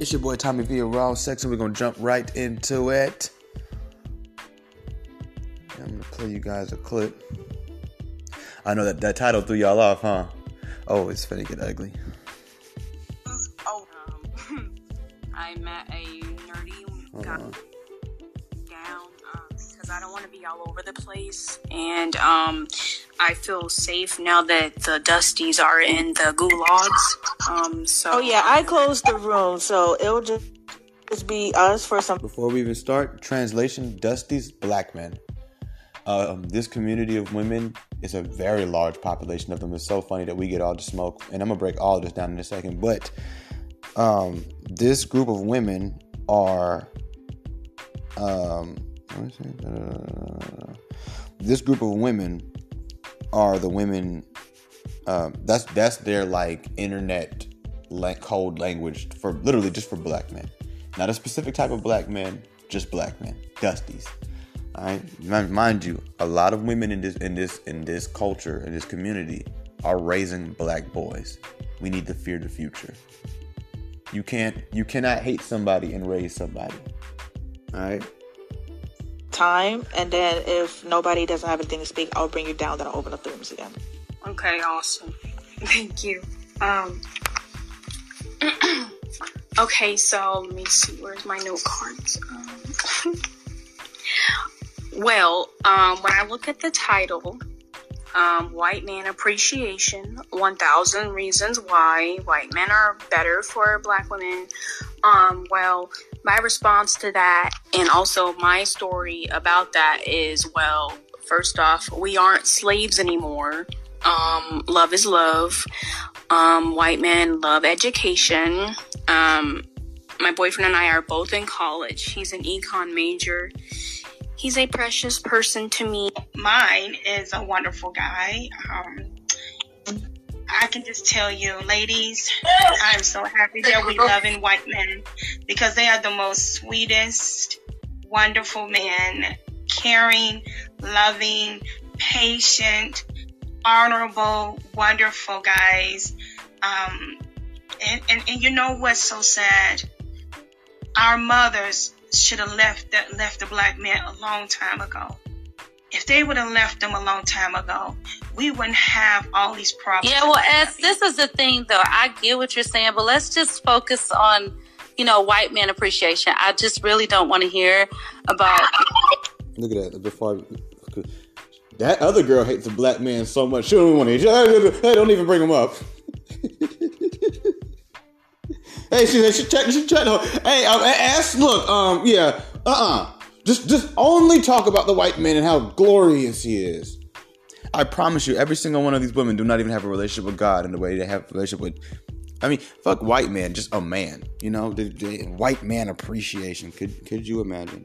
It's your boy Tommy V, Raw Section. We're gonna jump right into it. I'm gonna play you guys a clip. I know that that title threw y'all off, huh? Oh, it's finna get ugly. Oh, um, I met a nerdy guy Uh-huh. down because I don't want to be all over the place, and um, I feel safe now that the Dusties are in the gulags. Um, so Oh yeah, I closed the room, so it'll just just be us for some. Before we even start, translation: Dusty's black men. Um, this community of women is a very large population of them. It's so funny that we get all the smoke, and I'm gonna break all of this down in a second. But um, this group of women are, um, what is it? Uh, this group of women are the women. Um, that's that's their like internet like code language for literally just for black men. Not a specific type of black men, just black men, dusties. All right, mind, you, a lot of women in this in this in this culture in this community are raising black boys. We need to fear the future. You can't you cannot hate somebody and raise somebody. All right. Time, and then if nobody doesn't have anything to speak, I'll bring you down. Then I'll open up the rooms again. Okay, awesome. Thank you. Um, okay, so let me see. Where's my note cards? Um, well, um, when I look at the title, um, White Man Appreciation 1000 Reasons Why White Men Are Better for Black Women, um, well, my response to that and also my story about that is well, first off, we aren't slaves anymore. Um, love is love. Um, white men love education. Um, my boyfriend and I are both in college. He's an econ major. He's a precious person to me. mine is a wonderful guy. Um, I can just tell you, ladies, I'm so happy that we loving white men because they are the most sweetest, wonderful men, caring, loving, patient, honorable, wonderful guys. Um, and, and, and you know what's so sad? Our mothers should have left the, left the black man a long time ago if they would have left them a long time ago, we wouldn't have all these problems. Yeah, well, as this is the thing, though, I get what you're saying, but let's just focus on, you know, white man appreciation. I just really don't want to hear about. Look at that. Before I, that other girl hates a black man so much she don't even want to. Hey, don't even bring him up. hey, she she check she check. Hey, um, ask. Look, um, yeah, uh, uh Just just only talk about the white man and how glorious he is. I promise you, every single one of these women do not even have a relationship with God in the way they have a relationship with. I mean, fuck white man, just a man. You know, the, the white man appreciation. Could could you imagine?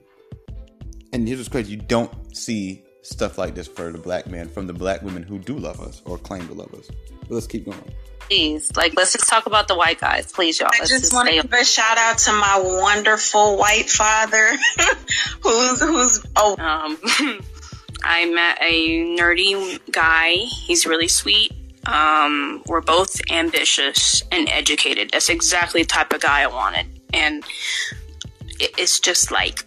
And here's what's crazy: you don't see stuff like this for the black man from the black women who do love us or claim to love us. But let's keep going. Please, like, let's just talk about the white guys, please, y'all. I Let's just want to give a shout out to my wonderful white father, who's who's oh Um, I met a nerdy guy. He's really sweet. Um, we're both ambitious and educated. That's exactly the type of guy I wanted. And it's just like,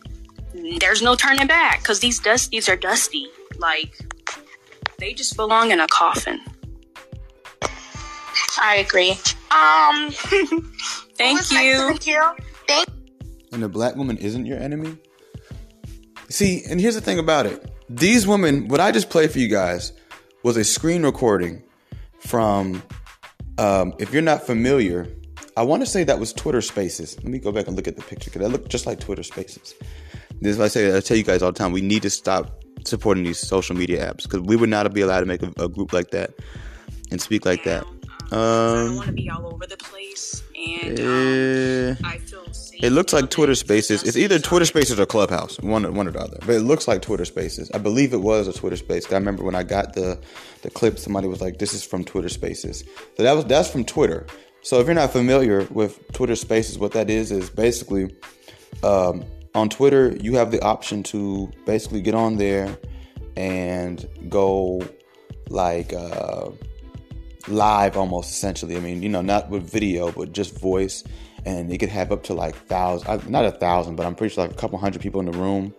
there's no turning back because these dusties are dusty. Like, they just belong in a coffin. I agree. Um, Thank you. Thank you. Thank- And the black woman isn't your enemy. See, and here's the thing about it: these women, what I just played for you guys, was a screen recording from. Um, if you're not familiar, I want to say that was Twitter Spaces. Let me go back and look at the picture because that looked just like Twitter Spaces. This is what I say. I tell you guys all the time. We need to stop supporting these social media apps because we would not be allowed to make a, a group like that and speak like that. I don't Um, want to be all over the place. And um, I feel safe. it looks like Twitter Spaces. It's either Twitter Spaces or Clubhouse, one one or the other. But it looks like Twitter Spaces. I believe it was a Twitter Space. I remember when I got the the clip, somebody was like, "This is from Twitter Spaces." So that was that's from Twitter. So if you're not familiar with Twitter Spaces, what that is is basically um, on Twitter you have the option to basically get on there and go like uh, live almost essentially. I mean, you know, not with video, but just voice. And it could have up to like thousand, not a thousand, but I'm pretty sure like a couple hundred people in the room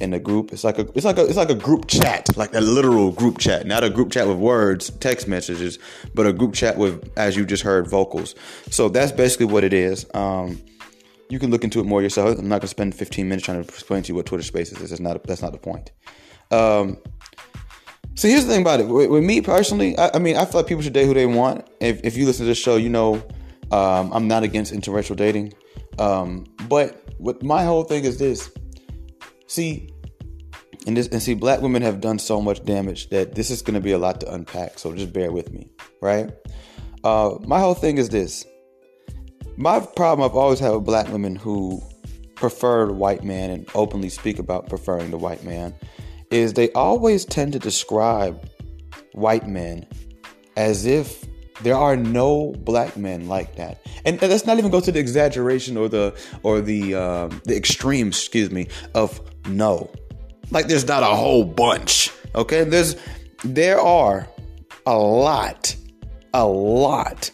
in the group. It's like a it's like a it's like a group chat, like a literal group chat, not a group chat with words, text messages, but a group chat with, as you just heard, vocals. So that's basically what it is. Um, you can look into it more yourself. I'm not gonna spend 15 minutes trying to explain to you what Twitter Spaces is. That's not that's not the point. Um, so here's the thing about it. With, with me personally, I, I, mean, I feel like people should date who they want. If if you listen to this show, you know um, I'm not against interracial dating. Um, but what my whole thing is this See, and this and see, black women have done so much damage that this is going to be a lot to unpack. So just bear with me, right? Uh, my whole thing is this. My problem I've always had with black women who prefer the white man and openly speak about preferring the white man is they always tend to describe white men as if there are no black men like that, and let's not even go to the exaggeration or the or the um, the extremes, excuse me, of no. Like there's not a whole bunch. Okay, there's there are a lot, a lot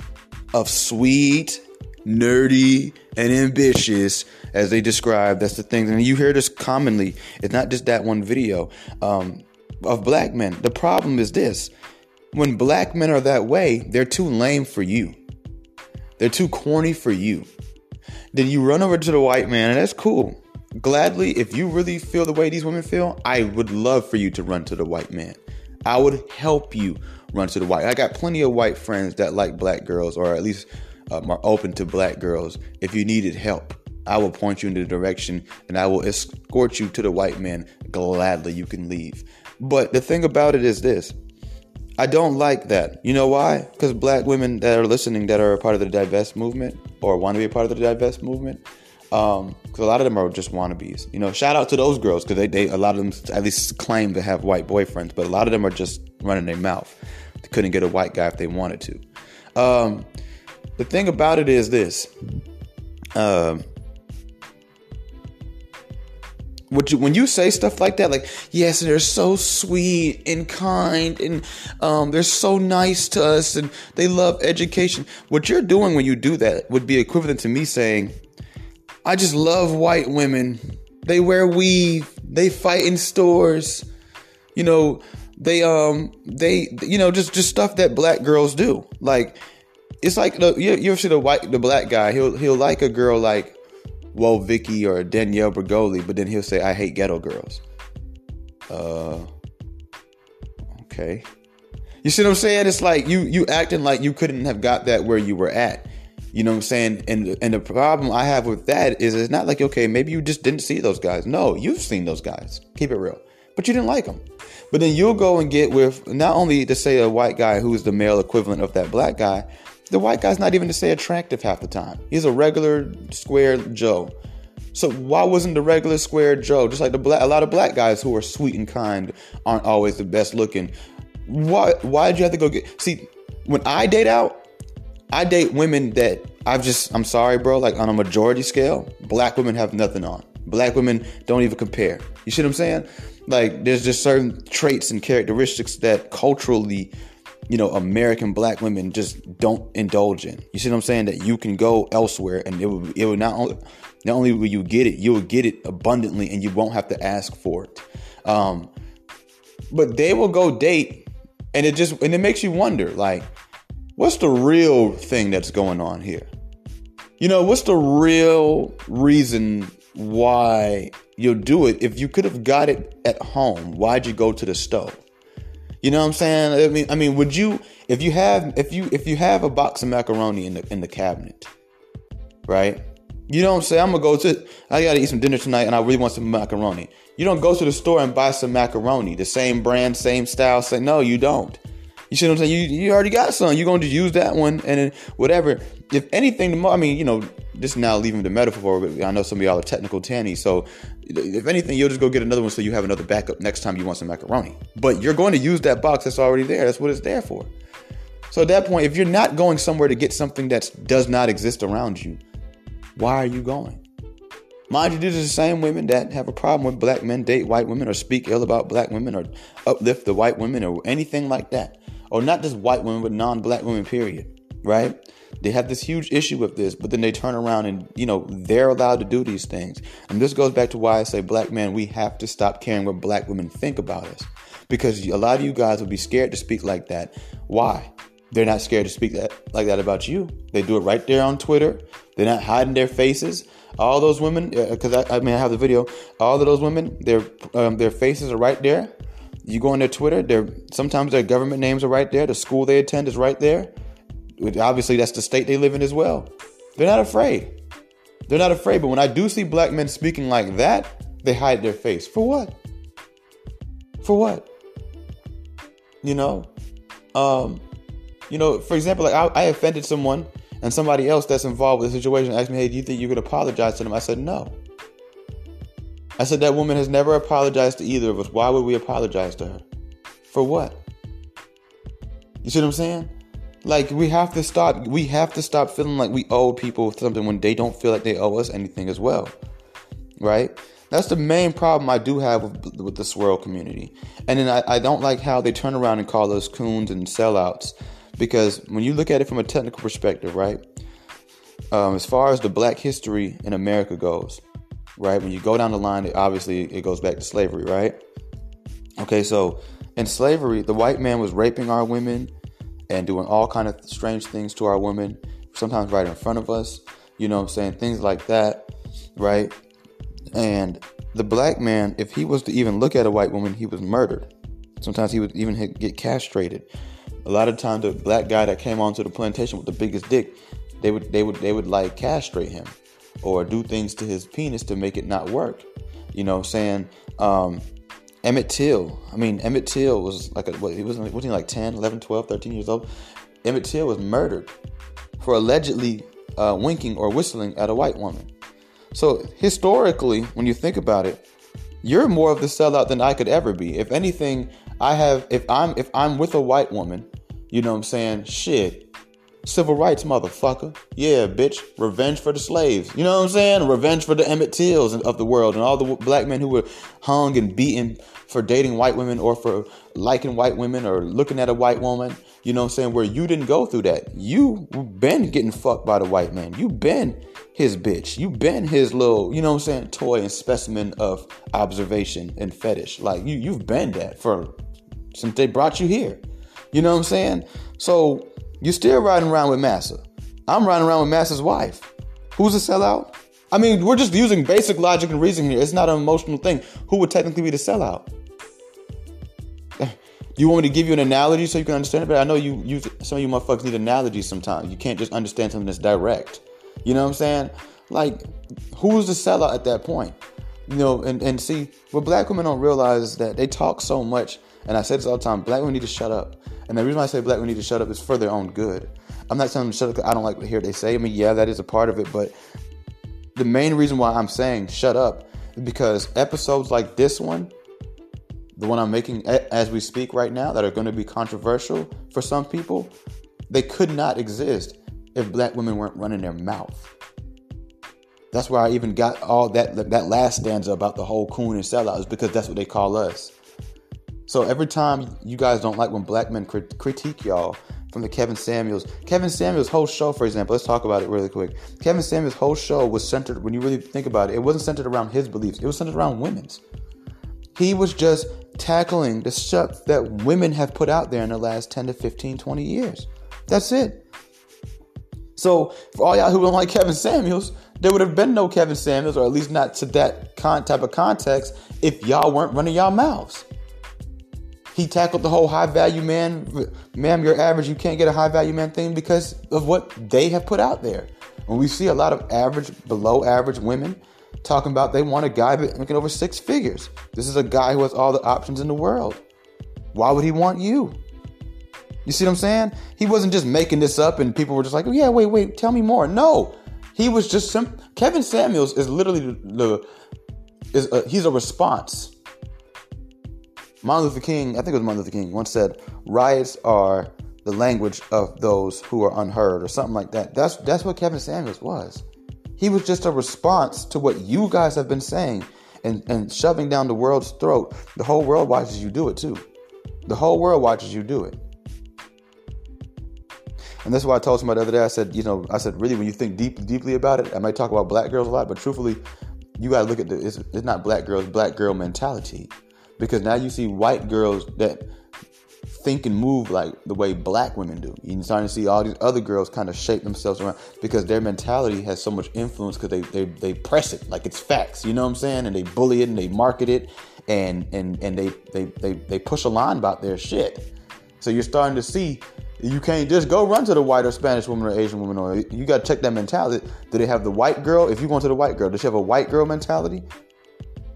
of sweet, nerdy, and ambitious, as they describe. That's the thing, and you hear this commonly. It's not just that one video um, of black men. The problem is this when black men are that way, they're too lame for you. They're too corny for you. Then you run over to the white man, and that's cool. Gladly, if you really feel the way these women feel, I would love for you to run to the white man. I would help you run to the white. I got plenty of white friends that like black girls, or at least um, are open to black girls. If you needed help, I will point you in the direction and I will escort you to the white man. Gladly, you can leave. But the thing about it is this I don't like that. You know why? Because black women that are listening that are a part of the divest movement or want to be a part of the divest movement, because um, a lot of them are just wannabes. You know, shout out to those girls because they, they a lot of them at least claim to have white boyfriends, but a lot of them are just running their mouth. They couldn't get a white guy if they wanted to. Um, the thing about it is this. Um, what you, when you say stuff like that, like yes, they're so sweet and kind, and um, they're so nice to us, and they love education. What you're doing when you do that would be equivalent to me saying, "I just love white women. They wear weave. They fight in stores. You know, they um, they you know just just stuff that black girls do. Like it's like the, you, you ever see the white the black guy? He'll he'll like a girl like Woah Vicky or Danielle Bregoli, but then he'll say, I hate ghetto girls. Uh, okay. You see what I'm saying? It's like you you acting like you couldn't have got that where you were at. You know what I'm saying? And and the problem I have with that is it's not like okay, maybe you just didn't see those guys. No, you've seen those guys. Keep it real. But you didn't like them. But then you'll go and get with not only to say a white guy who's the male equivalent of that black guy, the white guy's not even to say attractive half the time. He's a regular square Joe. So why wasn't the regular square Joe, just like the black, a lot of black guys who are sweet and kind aren't always the best looking? Why why did you have to go get see when I date out, I date women that I've just I'm sorry, bro, like on a majority scale, black women have nothing on. Black women don't even compare. You see what I'm saying? Like there's just certain traits and characteristics that culturally you know, American black women just don't indulge in. You see what I'm saying? That you can go elsewhere and it will it will not only not only will you get it, you will get it abundantly and you won't have to ask for it. Um, but they will go date and it just and it makes you wonder like what's the real thing that's going on here? You know, what's the real reason why you'll do it if you could have got it at home? Why'd you go to the stove? You know what I'm saying? I mean, I mean, would you if you have if you if you have a box of macaroni in the in the cabinet, right? You don't say I'm gonna go to I gotta eat some dinner tonight and I really want some macaroni. You don't go to the store and buy some macaroni, the same brand, same style. Say no, you don't. You see what I'm saying? You you already got some. You're going to use that one and then whatever. If anything, I mean, you know, just now leaving the metaphor, but I know some of y'all are technical tanny. So if anything, you'll just go get another one so you have another backup next time you want some macaroni. But you're going to use that box that's already there. That's what it's there for. So at that point, if you're not going somewhere to get something that does not exist around you, why are you going? Mind you, these are the same women that have a problem with black men date white women or speak ill about black women or uplift the white women or anything like that. or not just white women, but non-black women, period. Right? They have this huge issue with this, but then they turn around and, you know, they're allowed to do these things. And this goes back to why I say, black men, we have to stop caring what black women think about us. Because a lot of you guys would be scared to speak like that. Why? They're not scared to speak that like that about you. They do it right there on Twitter. They're not hiding their faces. All those women, because uh, I, I, mean I have the video. All of those women, their um, their faces are right there. You go on their Twitter. Their sometimes their government names are right there. The school they attend is right there. Obviously, that's the state they live in as well. They're not afraid. They're not afraid. But when I do see black men speaking like that, they hide their face. For what? For what? You know, um, you know, for example, like I, I offended someone and somebody else that's involved with the situation asked me, "Hey, do you think you could apologize to them?" I said, "No." I said that woman has never apologized to either of us. Why would we apologize to her? For what? You see what I'm saying? Like we have to stop. We have to stop feeling like we owe people something when they don't feel like they owe us anything as well, right? That's the main problem I do have with, with the swirl community. And then I, I don't like how they turn around and call us coons and sellouts because when you look at it from a technical perspective, right? Um, as far as the black history in America goes, right? When you go down the line, it, obviously it goes back to slavery, right? Okay, so in slavery, the white man was raping our women and doing all kind of strange things to our women, sometimes right in front of us. You know I'm saying? Things like that, right? And the black man, if he was to even look at a white woman, he was murdered. Sometimes he would even get castrated. A lot of times, the black guy that came onto the plantation with the biggest dick, they would they would they would like castrate him, or do things to his penis to make it not work. You know, saying um, Emmett Till. I mean, Emmett Till was like a, what, he was wasn't he like 10, 11, 12, 13 years old. Emmett Till was murdered for allegedly uh, winking or whistling at a white woman. So historically, when you think about it, you're more of the sellout than I could ever be. If anything, I have if I'm if I'm with a white woman, you know what I'm saying? Shit. Civil rights, motherfucker. Yeah, bitch. Revenge for the slaves. You know what I'm saying? Revenge for the Emmett Tills of the world and all the black men who were hung and beaten for dating white women or for liking white women or looking at a white woman. You know what I'm saying? Where you didn't go through that. You been getting fucked by the white man. You been his bitch. You been his little, you know what I'm saying, toy and specimen of observation and fetish. Like you you've been that for since they brought you here. You know what I'm saying? So you're still riding around with Massa. I'm riding around with Massa's wife. Who's a sellout? I mean, we're just using basic logic and reasoning here. It's not an emotional thing. Who would technically be the sellout? You want me to give you an analogy so you can understand it? But I know you, you some of you motherfuckers need analogies sometimes. You can't just understand something that's direct. You know what I'm saying? Like, who's the sellout at that point? You know, and, and see, what black women don't realize is that they talk so much, and I say this all the time, black women need to shut up. And the reason I say black women need to shut up is for their own good. I'm not telling them to shut up I don't like to hear they say. I mean, yeah, that is a part of it, but the main reason why I'm saying shut up is because episodes like this one, the one I'm making as we speak right now, that are going to be controversial for some people, they could not exist if black women weren't running their mouth. That's why I even got all that that last stanza about the whole coon and sellouts because that's what they call us. So every time you guys don't like when black men crit- critique y'all from the Kevin Samuels, Kevin Samuels' whole show, for example, let's talk about it really quick. Kevin Samuels' whole show was centered, when you really think about it, it wasn't centered around his beliefs, it was centered around women's. He was just tackling the stuff that women have put out there in the last 10 to 15, 20 years. That's it. So for all y'all who don't like Kevin Samuels, there would have been no Kevin Samuels, or at least not to that con- type of context, if y'all weren't running y'all mouths. He tackled the whole high value man, ma'am, you're average, you can't get a high value man thing because of what they have put out there. When we see a lot of average, below average women talking about they want a guy making over six figures. This is a guy who has all the options in the world. Why would he want you? You see what I'm saying? He wasn't just making this up and people were just like, oh, yeah, wait, wait, tell me more. No, he was just some. Kevin Samuels is literally the, the is a, he's a response Martin Luther King, I think it was Martin Luther King, once said, "Riots are the language of those who are unheard," or something like that. That's that's what Kevin Samuels was. He was just a response to what you guys have been saying and, and shoving down the world's throat. The whole world watches you do it too. The whole world watches you do it. And that's why I told somebody the other day. I said, you know, I said, really, when you think deep, deeply about it, I might talk about black girls a lot, but truthfully, you gotta look at the. It's, it's not black girls, black girl mentality, because now you see white girls that think and move like the way black women do. You're starting to see all these other girls kind of shape themselves around because their mentality has so much influence because they, they they press it like it's facts. You know what I'm saying? And they bully it and they market it and and and they they they, they push a line about their shit. So you're starting to see you can't just go run to the white or Spanish woman or Asian woman or you got to check that mentality. Do they have the white girl? If you go to the white girl, does she have a white girl mentality?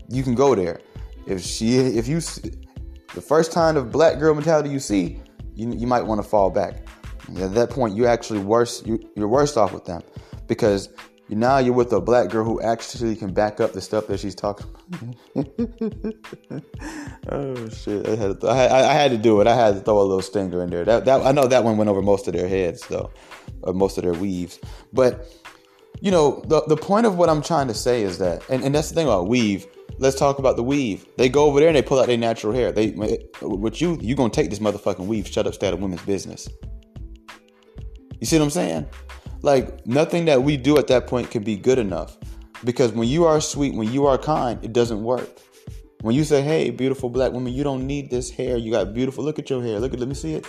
You can go there. If she if you the first kind of black girl mentality you see, you, you might want to fall back. At that point, you're actually worse you, you're worse off with them because now you're with a black girl who actually can back up the stuff that she's talking about. oh shit! I had, to, I, I, had to do it. I had to throw a little stinger in there. That, that I know that one went over most of their heads though, or most of their weaves. But you know, the the point of what I'm trying to say is that, and, and that's the thing about weave. Let's talk about the weave. They go over there and they pull out their natural hair. They, what you, you gonna take this motherfucking weave. Shut up, stay out of women's business. You see what I'm saying? Like nothing that we do at that point can be good enough. Because when you are sweet, when you are kind, it doesn't work. When you say, "Hey, beautiful black woman, you don't need this hair. You got beautiful. Look at your hair. Look at. Let me see it."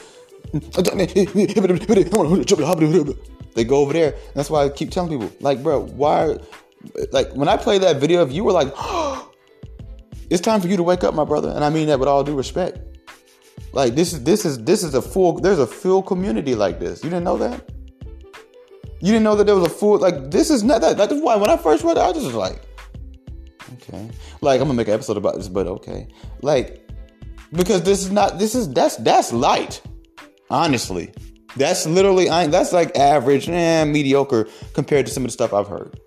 They go over there. That's why I keep telling people, like, bro, why? Like when I play that video, if you were like, oh, "It's time for you to wake up, my brother," and I mean that with all due respect. Like this is this is this is a full. There's a full community like this. You didn't know that? You didn't know that there was a full like this is not that. That's why when I first read it, I was just like, okay, like I'm gonna make an episode about this, but okay, like because this is not this is that's that's light, honestly. That's literally that's like average and eh, mediocre compared to some of the stuff I've heard.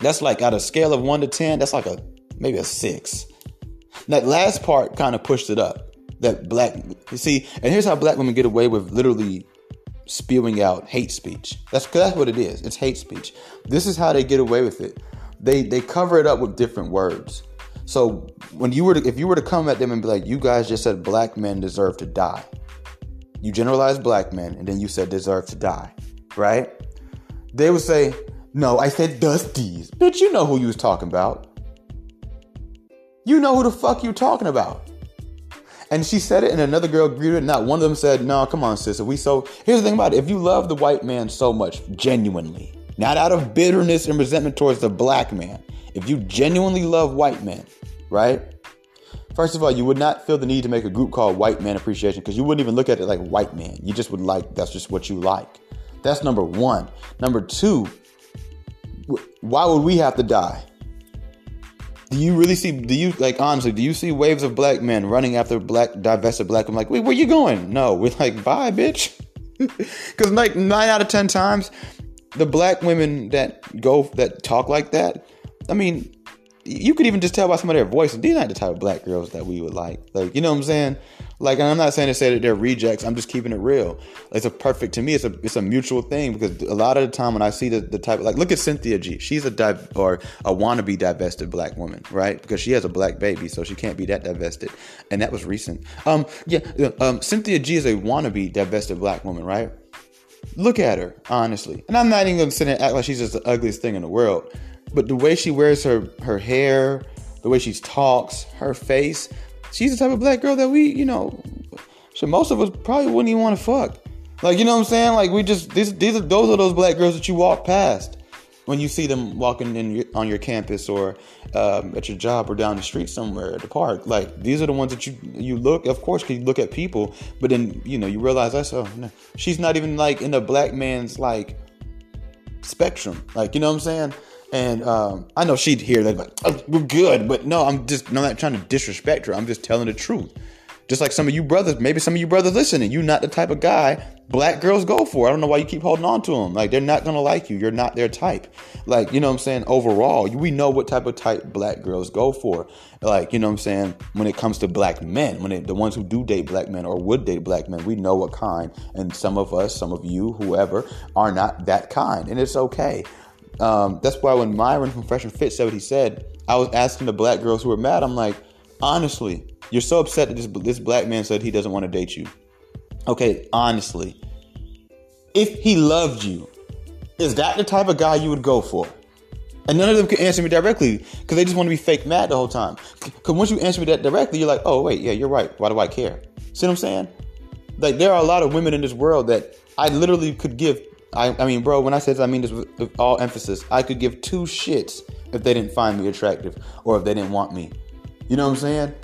That's like at a scale of one to ten, that's like a maybe a six. That last part kind of pushed it up. That black, you see, and here's how black women get away with literally spewing out hate speech. That's that's what it is. It's hate speech. This is how they get away with it. They they cover it up with different words. So when you were to, if you were to come at them and be like, you guys just said black men deserve to die. You generalized black men and then you said deserve to die, right? They would say, no, I said dusties. Bitch, you know who you was talking about. You know who the fuck you talking about. And she said it, and another girl agreed with it. Not one of them said, "No, come on, sister. We so." Here's the thing about it: if you love the white man so much, genuinely, not out of bitterness and resentment towards the black man, if you genuinely love white men, right? First of all, you would not feel the need to make a group called White Man Appreciation because you wouldn't even look at it like white man. You just would like that's just what you like. That's number one. Number two, why would we have to die? Do you really see? Do you like honestly? Do you see waves of black men running after black divested black? I'm like, wait, where you going? No, we're like, bye, bitch. Because like nine out of ten times, the black women that go that talk like that, I mean, you could even just tell by some of their voices. These aren't the type of black girls that we would like. Like, you know what I'm saying? Like, I'm not saying to say that they're rejects. I'm just keeping it real. It's a perfect to me. It's a it's a mutual thing because a lot of the time when I see the, the type like look at Cynthia G. She's a div, or a wannabe divested black woman, right? Because she has a black baby, so she can't be that divested. And that was recent. Um, yeah. Um, Cynthia G is a wannabe divested black woman, right? Look at her, honestly. And I'm not even gonna sit and act like she's just the ugliest thing in the world. But the way she wears her her hair, the way she talks, her face, she's the type of black girl that we, you know, so most of us probably wouldn't even want to fuck. Like, you know what I'm saying? Like, we just these these are those are those black girls that you walk past when you see them walking in your, on your campus or um, at your job or down the street somewhere at the park. Like, these are the ones that you you look. Of course, you look at people, but then you know you realize that's oh, no, she's not even like in the black man's like spectrum. Like, you know what I'm saying? And um, I know she'd hear that, like, oh, we're good. But no, I'm just, I'm not trying to disrespect her. I'm just telling the truth. Just like some of you brothers, maybe some of you brothers listening, you're not the type of guy black girls go for. I don't know why you keep holding on to them. Like, they're not going to like you. You're not their type. Like, you know what I'm saying? Overall, we know what type of type black girls go for. Like, you know what I'm saying? When it comes to black men, when it, the ones who do date black men or would date black men, we know what kind. And some of us, some of you, whoever, are not that kind. And it's okay. Um, that's why when Myron from Fresh and Fit said what he said, I was asking the black girls who were mad. I'm like, honestly, you're so upset that this this black man said he doesn't want to date you. Okay, honestly, if he loved you, is that the type of guy you would go for? And none of them can answer me directly because they just want to be fake mad the whole time. Because once you answer me that directly, you're like, oh, wait, yeah, you're right. Why do I care? See what I'm saying? Like, there are a lot of women in this world that I literally could give. I, I mean, bro, when I say this, I mean this with, with all emphasis. I could give two shits if they didn't find me attractive or if they didn't want me. You know what I'm saying?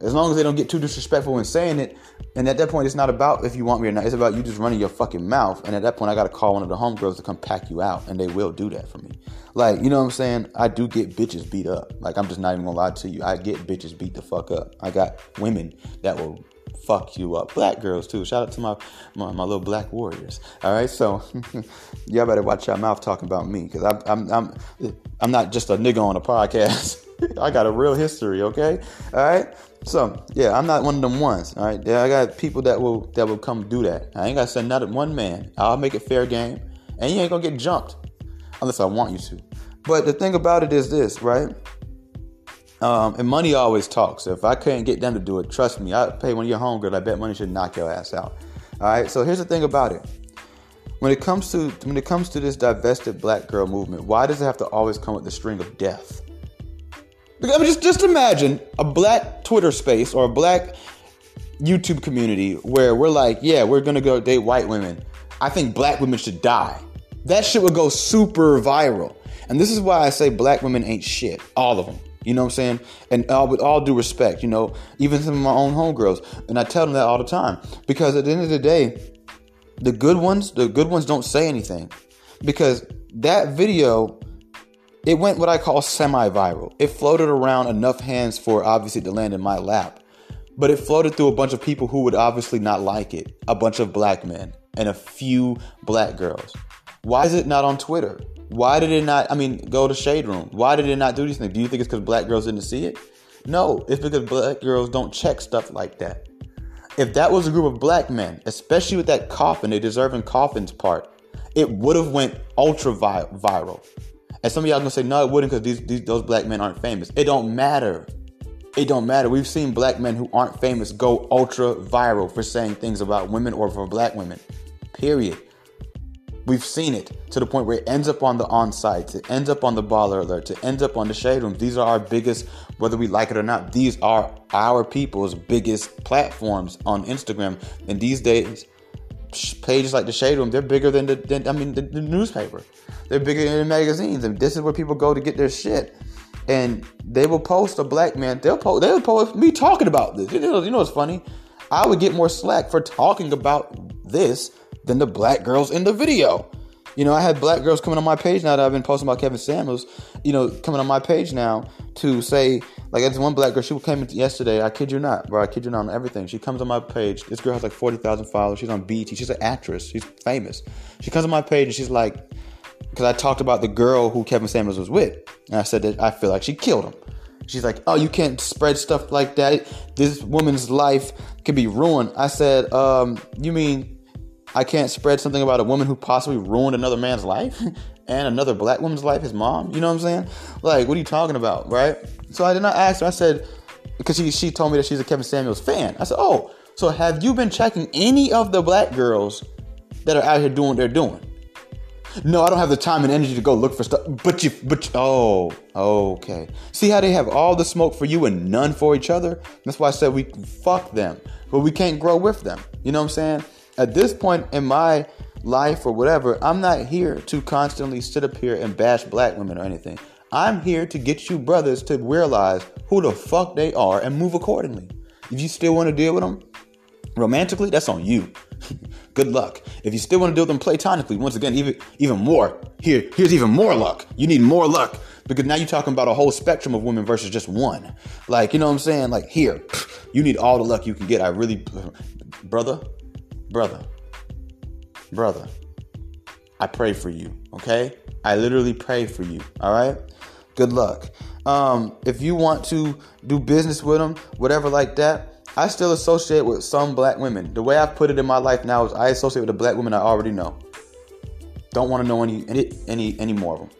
As long as they don't get too disrespectful in saying it, and at that point, it's not about if you want me or not. It's about you just running your fucking mouth. And at that point, I got to call one of the homegirls to come pack you out, and they will do that for me. Like, you know what I'm saying? I do get bitches beat up. Like, I'm just not even gonna lie to you. I get bitches beat the fuck up. I got women that will fuck you up. Black girls too. Shout out to my my, my little black warriors. All right, so y'all better watch your mouth talking about me because I'm I'm I'm I'm not just a nigga on a podcast. I got a real history. Okay, all right. So yeah, I'm not one of them ones. All right, yeah, I got people that will that will come do that. I ain't got to send not one man. I'll make it fair game, and you ain't gonna get jumped unless I want you to. But the thing about it is this, right? Um, and money always talks. If I couldn't get them to do it, trust me, I pay one of your homegirls. I bet money should knock your ass out. All right. So here's the thing about it. When it comes to when it comes to this divested black girl movement, why does it have to always come with the string of death? I mean, just just imagine a black Twitter space or a black YouTube community where we're like, yeah, we're gonna go date white women. I think black women should die. That shit would go super viral. And this is why I say black women ain't shit. All of them. You know what I'm saying? And uh, with all due respect, you know, even some of my own homegirls, and I tell them that all the time because at the end of the day, the good ones, the good ones don't say anything because that video, it went what I call semi-viral. It floated around enough hands for obviously to land in my lap, but it floated through a bunch of people who would obviously not like it, a bunch of black men and a few black girls. Why is it not on Twitter? Why did it not? I mean, go to Shade Room. Why did it not do these things? Do you think it's because black girls didn't see it? No, it's because black girls don't check stuff like that. If that was a group of black men, especially with that coffin, the deserving coffins part, it would have went ultra viral. And some of y'all gonna say, no, it wouldn't because these, these those black men aren't famous. It don't matter. It don't matter. We've seen black men who aren't famous go ultra viral for saying things about women or for black women. Period. We've seen it to the point where it ends up on the on sites, it ends up on the baller alert, it ends up on the shade rooms. These are our biggest, whether we like it or not, these are our people's biggest platforms on Instagram. And these days, pages like the shade room, they're bigger than the, than, I mean, the, the newspaper. They're bigger than the magazines. And this is where people go to get their shit and they will post a black man. They'll post. They'll post me talking about this. You know, you know what's funny? I would get more slack for talking about this than the black girls in the video. You know, I had black girls coming on my page now that I've been posting about Kevin Samuels. You know, coming on my page now to say, like, there's one black girl. She came yesterday. I kid you not, bro. I kid you not on everything. She comes on my page. This girl has like forty thousand followers. She's on BT. She's an actress. She's famous. She comes on my page and she's like, because I talked about the girl who Kevin Samuels was with, and I said that I feel like she killed him. She's like, "Oh, you can't spread stuff like that. This woman's life could be ruined." I said, um, "You mean I can't spread something about a woman who possibly ruined another man's life and another black woman's life, his mom. You know what I'm saying? Like, what are you talking about, right? So I did not ask her. I said, because she, she told me that she's a Kevin Samuels fan. I said, oh, so have you been checking any of the black girls that are out here doing what they're doing? No, I don't have the time and energy to go look for stuff. But you, but oh, okay. See how they have all the smoke for you and none for each other? That's why I said we fuck them, but we can't grow with them. You know what I'm saying? At this point in my life or whatever, I'm not here to constantly sit up here and bash black women or anything. I'm here to get you brothers to realize who the fuck they are and move accordingly. If you still want to deal with them romantically, that's on you. Good luck. If you still want to deal with them platonically, once again, even even more. Here, here's even more luck. You need more luck because now you're talking about a whole spectrum of women versus just one. Like, you know what I'm saying? Like, here, you need all the luck you can get. I really, brother, brother, brother, I pray for you, okay? I literally pray for you, all right? Good luck. Um, if you want to do business with them, whatever like that, I still associate with some black women. The way I've put it in my life now is I associate with the black women I already know. Don't want to know any any any any more of them.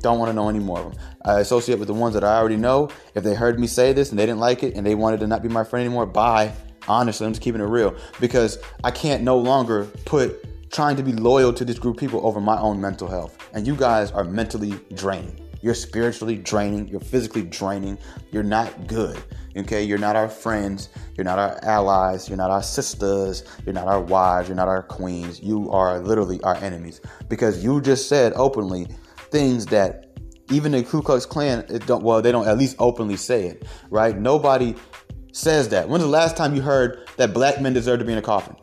Don't want to know any more of them. I associate with the ones that I already know. If they heard me say this and they didn't like it and they wanted to not be my friend anymore, bye. Honestly, I'm just keeping it real because I can't no longer put trying to be loyal to this group of people over my own mental health. And you guys are mentally draining. You're spiritually draining. You're physically draining. You're not good. Okay? You're not our friends. You're not our allies. You're not our sisters. You're not our wives. You're not our queens. You are literally our enemies because you just said openly things that even the Ku Klux Klan don't. Well, they don't at least openly say it, right? Nobody says that. When's the last time you heard that black men deserve to be in a coffin?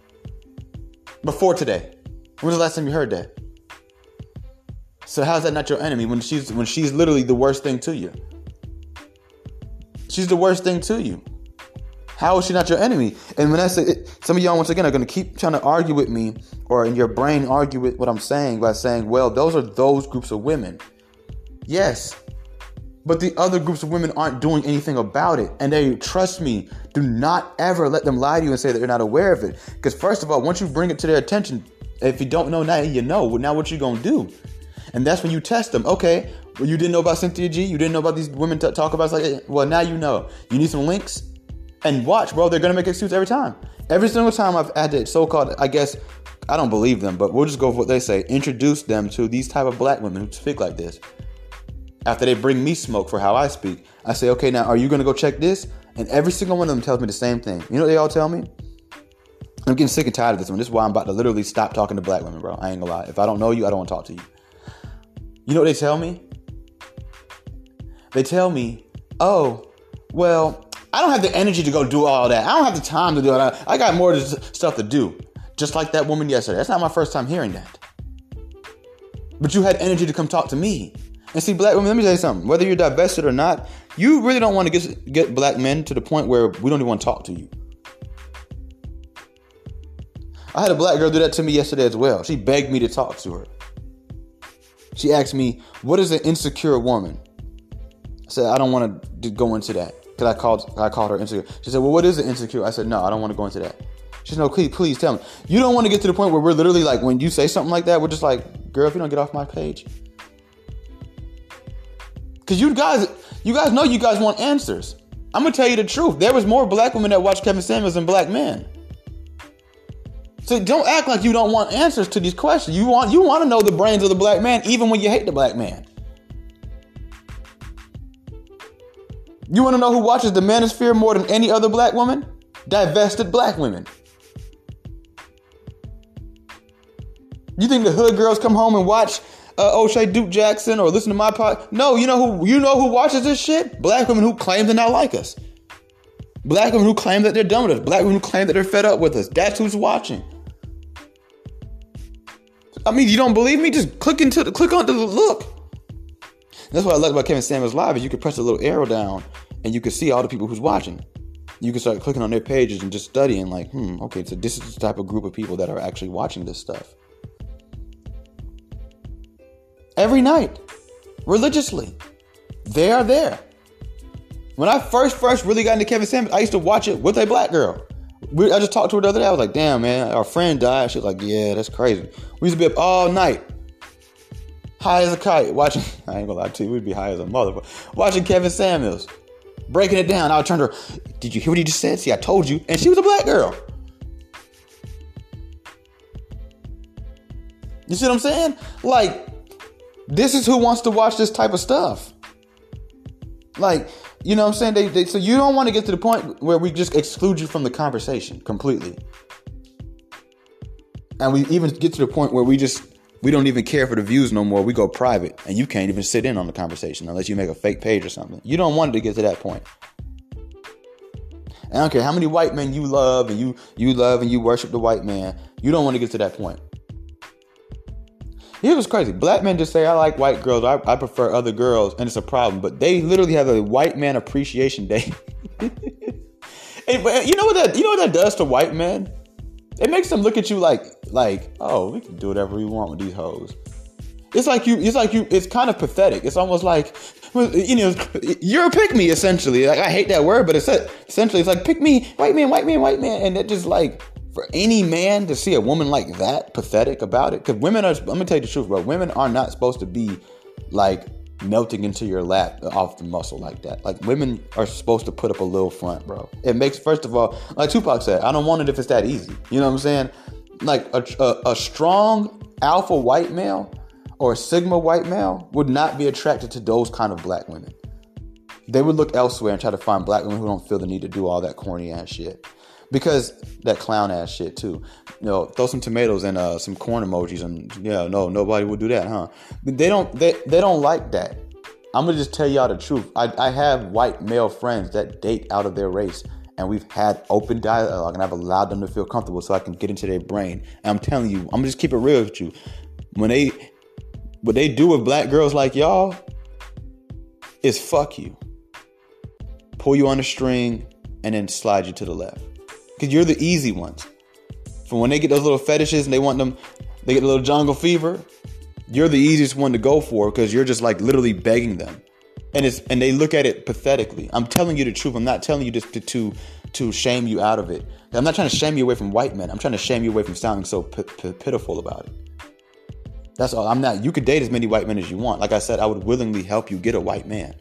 Before today. When's the last time you heard that? So how's that not your enemy when she's when she's literally the worst thing to you? She's the worst thing to you. How is she not your enemy? And when I say it, some of y'all once again are to keep trying to argue with me, or in your brain argue with what I'm saying by saying, "Well, those are those groups of women." Yes, but the other groups of women aren't doing anything about it. And they trust me, do not ever let them lie to you and say that they're not aware of it. Because first of all, once you bring it to their attention, if you don't know now, you know. Now what you gonna do? And that's when you test them. Okay, well, you didn't know about Cynthia G. You didn't know about these women t- talk about. It's like, well, now you know. You need some links, and watch, bro. They're gonna make excuses every time. Every single time I've had to so-called, I guess, I don't believe them, but we'll just go with what they say. Introduce them to these type of black women who speak like this. After they bring me smoke for how I speak, I say, okay, now are you gonna go check this? And every single one of them tells me the same thing. You know what they all tell me? I'm getting sick and tired of this one. This is why I'm about to literally stop talking to black women, bro. I ain't gonna lie. If I don't know you, I don't want to talk to you. You know what they tell me? They tell me, oh, well, I don't have the energy to go do all that. I don't have the time to do it. I got more stuff to do. Just like that woman yesterday. That's not my first time hearing that. But you had energy to come talk to me. And see, black women, let me tell you something. Whether you're divested or not, you really don't want to get, get black men to the point where we don't even want to talk to you. I had a black girl do that to me yesterday as well. She begged me to talk to her. She asked me, What is an insecure woman? I said, I don't want to go into that. Because I called, I called her insecure. She said, Well, what is an insecure? I said, No, I don't want to go into that. She said, No, please, please tell me. You don't want to get to the point where we're literally like, when you say something like that, we're just like, Girl, if you don't get off my page. Because you guys, you guys know you guys want answers. I'm gonna tell you the truth. There was more black women that watched Kevin Samuels than black men. So don't act like you don't want answers to these questions. You want you want to know the brains of the black man, even when you hate the black man. You want to know who watches the manosphere more than any other black woman? Divested black women. You think the hood girls come home and watch uh, O'Shea Duke Jackson or listen to my pod? No, you know who you know who watches this shit? Black women who claim to not like us. Black women who claim that they're done with us. Black women who claim that they're fed up with us. That's who's watching. I mean, you don't believe me? Just click into the click onto the look. That's what I like about Kevin Samuels Live is you can press a little arrow down and you can see all the people who's watching. You can start clicking on their pages and just studying, like, hmm, okay, so this is the type of group of people that are actually watching this stuff. Every night, religiously. They are there. When I first first really got into Kevin Samuels, I used to watch it with a black girl. We, I just talked to her the other day. I was like, damn, man, our friend died. She was like, yeah, that's crazy. We used to be up all night, high as a kite, watching. I ain't gonna lie to you, we'd be high as a mother, watching Kevin Samuels, breaking it down. I would turn to her, did you hear what he just said? See, I told you. And she was a black girl. You see what I'm saying? Like, this is who wants to watch this type of stuff. Like, you know what I'm saying? They, they, so you don't want to get to the point where we just exclude you from the conversation completely. And we even get to the point where we just we don't even care for the views no more. We go private and you can't even sit in on the conversation unless you make a fake page or something. You don't want to get to that point. I don't care how many white men you love and you you love and you worship the white man. You don't want to get to that point. It was crazy. Black men just say, I like white girls. I, I prefer other girls. And it's a problem. But they literally have a white man appreciation day. you know what that you know what that does to white men? It makes them look at you like like, oh, we can do whatever we want with these hoes. It's like you it's like you it's kind of pathetic. It's almost like you know, you're a pick me essentially. Like I hate that word, but it's essentially it's like pick me, white man, white man, white man, and it just like for any man to see a woman like that pathetic about it, because women are, let me tell you the truth, bro. Women are not supposed to be like melting into your lap off the muscle like that. Like women are supposed to put up a little front, bro. It makes, first of all, like Tupac said, I don't want it if it's that easy. You know what I'm saying? like a, a, a strong alpha white male or a sigma white male would not be attracted to those kind of black women. They would look elsewhere and try to find black women who don't feel the need to do all that corny ass shit. Because that clown ass shit too. You know, throw some tomatoes and uh, some corn emojis and yeah, no, nobody would do that, huh? They don't they, they don't like that. I'm gonna just tell y'all the truth. I, I have white male friends that date out of their race and we've had open dialogue and I've allowed them to feel comfortable so I can get into their brain. And I'm telling you, I'm gonna just keep it real with you. When they what they do with black girls like y'all is fuck you. Pull you on a string and then slide you to the left. Cause you're the easy ones. For when they get those little fetishes and they want them, they get a little jungle fever, you're the easiest one to go for because you're just like literally begging them and it's and they look at it pathetically. I'm telling you the truth. I'm not telling you just to to, to shame you out of it. I'm not trying to shame you away from white men. I'm trying to shame you away from sounding so p- p- pitiful about it. That's all. I'm not. You could date as many white men as you want. Like I said, I would willingly help you get a white man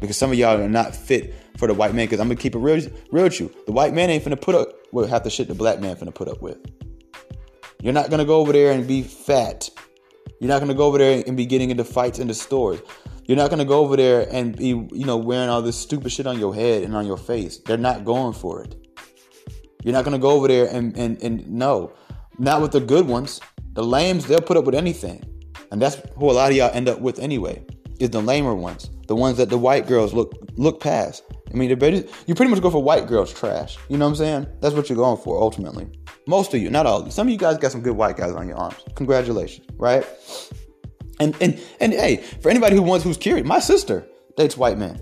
because some of y'all are not fit for the white man. Because I'm gonna keep it real, real with you. The white man ain't finna put up with half the shit the black man finna put up with. You're not gonna go over there and be fat. You're not gonna go over there and be getting into fights in the stores. You're not gonna go over there and be, you know, wearing all this stupid shit on your head and on your face. They're not going for it. You're not gonna go over there and and and no, not with the good ones. The lames, they'll put up with anything, and that's who a lot of y'all end up with anyway. Is the lamer ones, the ones that the white girls look look past. I mean, you pretty much go for white girls trash. You know what I'm saying? That's what you're going for ultimately. Most of you, not all of you. Some of you guys got some good white guys on your arms. Congratulations, right? And and and hey, for anybody who wants who's curious, my sister dates white men.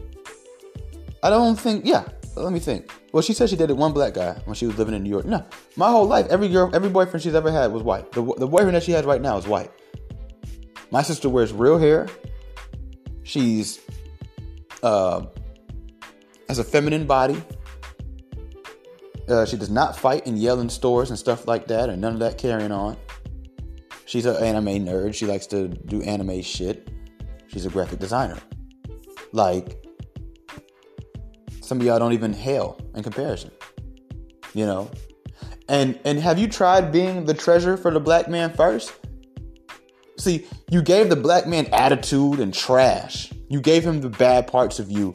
I don't think. Yeah, let me think. Well, she said she dated one black guy when she was living in New York. No, my whole life, every girl, every boyfriend she's ever had was white. The, the boyfriend that she has right now is white. My sister wears real hair. She's uh, has a feminine body. Uh, she does not fight and yell in stores and stuff like that, and none of that carrying on. She's an anime nerd. She likes to do anime shit. She's a graphic designer. Like, some of y'all don't even hail in comparison. You know? And and have you tried being the treasure for the black man first? See, you gave the black man attitude and trash. You gave him the bad parts of you,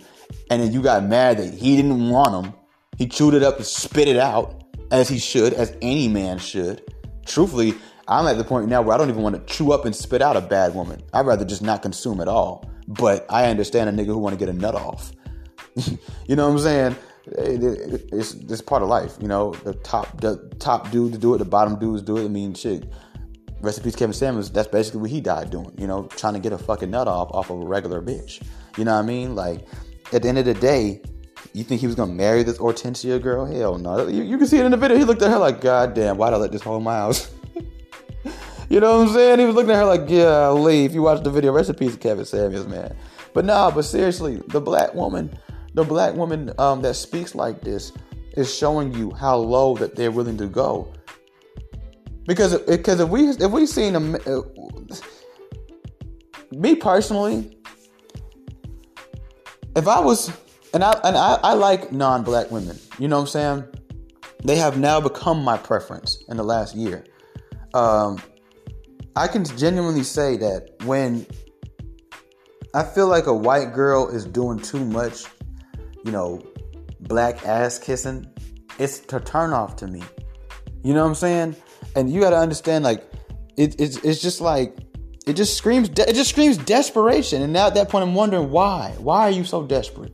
and then you got mad that he didn't want them. He chewed it up and spit it out, as he should, as any man should. Truthfully, I'm at the point now where I don't even want to chew up and spit out a bad woman. I'd rather just not consume at all. But I understand a nigga who want to get a nut off. you know what I'm saying? it's, it's part of life. You know, the top the top dudes do it, the bottom dudes do it. I mean, shit. Recipes Kevin Samuels. That's basically what he died doing. You know, trying to get a fucking nut off off of a regular bitch. You know what I mean? Like, at the end of the day, you think he was gonna marry this Hortensia girl? Hell no. You, you can see it in the video. He looked at her like, God damn, why'd I let this hold my house? You know what I'm saying? He was looking at her like, yeah. If you watch the video, recipes Kevin Samuels, man. But nah, but seriously, the black woman, the black woman um, that speaks like this is showing you how low that they're willing to go. Because because if we if we seen a uh, me personally, if I was and I and I, I like non-black women, you know what I'm saying? They have now become my preference in the last year. Um, I can genuinely say that when I feel like a white girl is doing too much, you know, black ass kissing, it's to turn off to me. You know what I'm saying? And you got to understand, like, it, it's it's just like it just screams de- it just screams desperation. And now at that point, I'm wondering why. Why are you so desperate?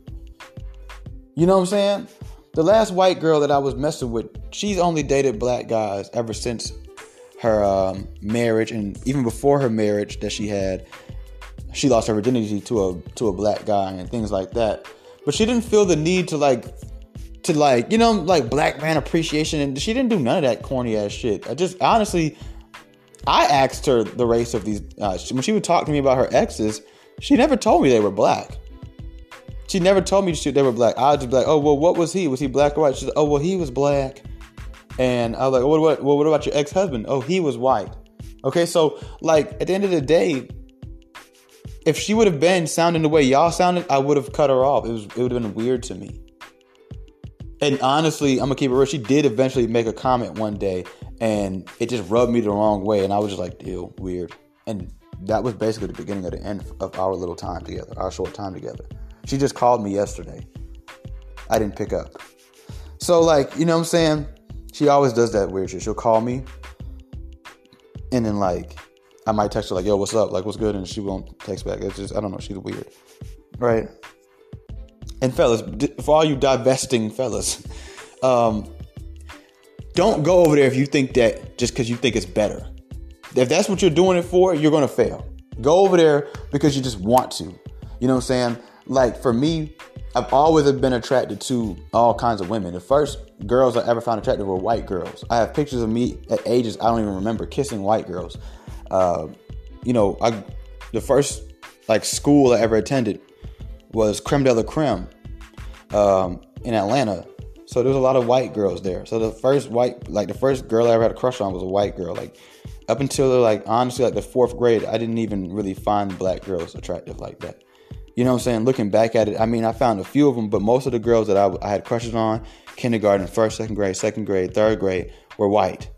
You know what I'm saying? The last white girl that I was messing with, she's only dated black guys ever since her um, marriage and even before her marriage that she had, she lost her virginity to a to a black guy and things like that. But she didn't feel the need to like to like you know like black man appreciation and she didn't do none of that corny ass shit. I just honestly, I asked her the race of these uh, when she would talk to me about her exes. She never told me they were black. She never told me she, they were black. I was just be like, oh well, what was he? Was he black or white? She's like, oh well, he was black. And I was like, what, what, well, what about your ex husband? Oh, he was white. Okay, so like at the end of the day, if she would have been sounding the way y'all sounded, I would have cut her off. It was it would have been weird to me. And honestly, I'm gonna keep it real. She did eventually make a comment one day, and it just rubbed me the wrong way, and I was just like, "Ew, weird." And that was basically the beginning of the end of our little time together, our short time together. She just called me yesterday. I didn't pick up. So like, you know what I'm saying? She always does that weird shit. She'll call me and then like I might text her like, "Yo, what's up? Like, what's good?" And she won't text back. It's just I don't know. She's weird, right? And fellas, for all you divesting fellas, um, don't go over there if you think that just because you think it's better. If that's what you're doing it for, you're gonna fail. Go over there because you just want to. You know what I'm saying? Like for me, I've always been attracted to all kinds of women. The first girls I ever found attractive were white girls. I have pictures of me at ages I don't even remember kissing white girls. Uh, you know, I the first like school I ever attended was Creme de la Creme um, in Atlanta. So there was a lot of white girls there. So the first white, like the first girl I ever had a crush on was a white girl. Like up until like honestly like the fourth grade, I didn't even really find black girls attractive like that. You know what I'm saying? Looking back at it, I mean, I found a few of them, but most of the girls that I, I had crushes on, kindergarten, first, second grade, second grade, third grade, were white.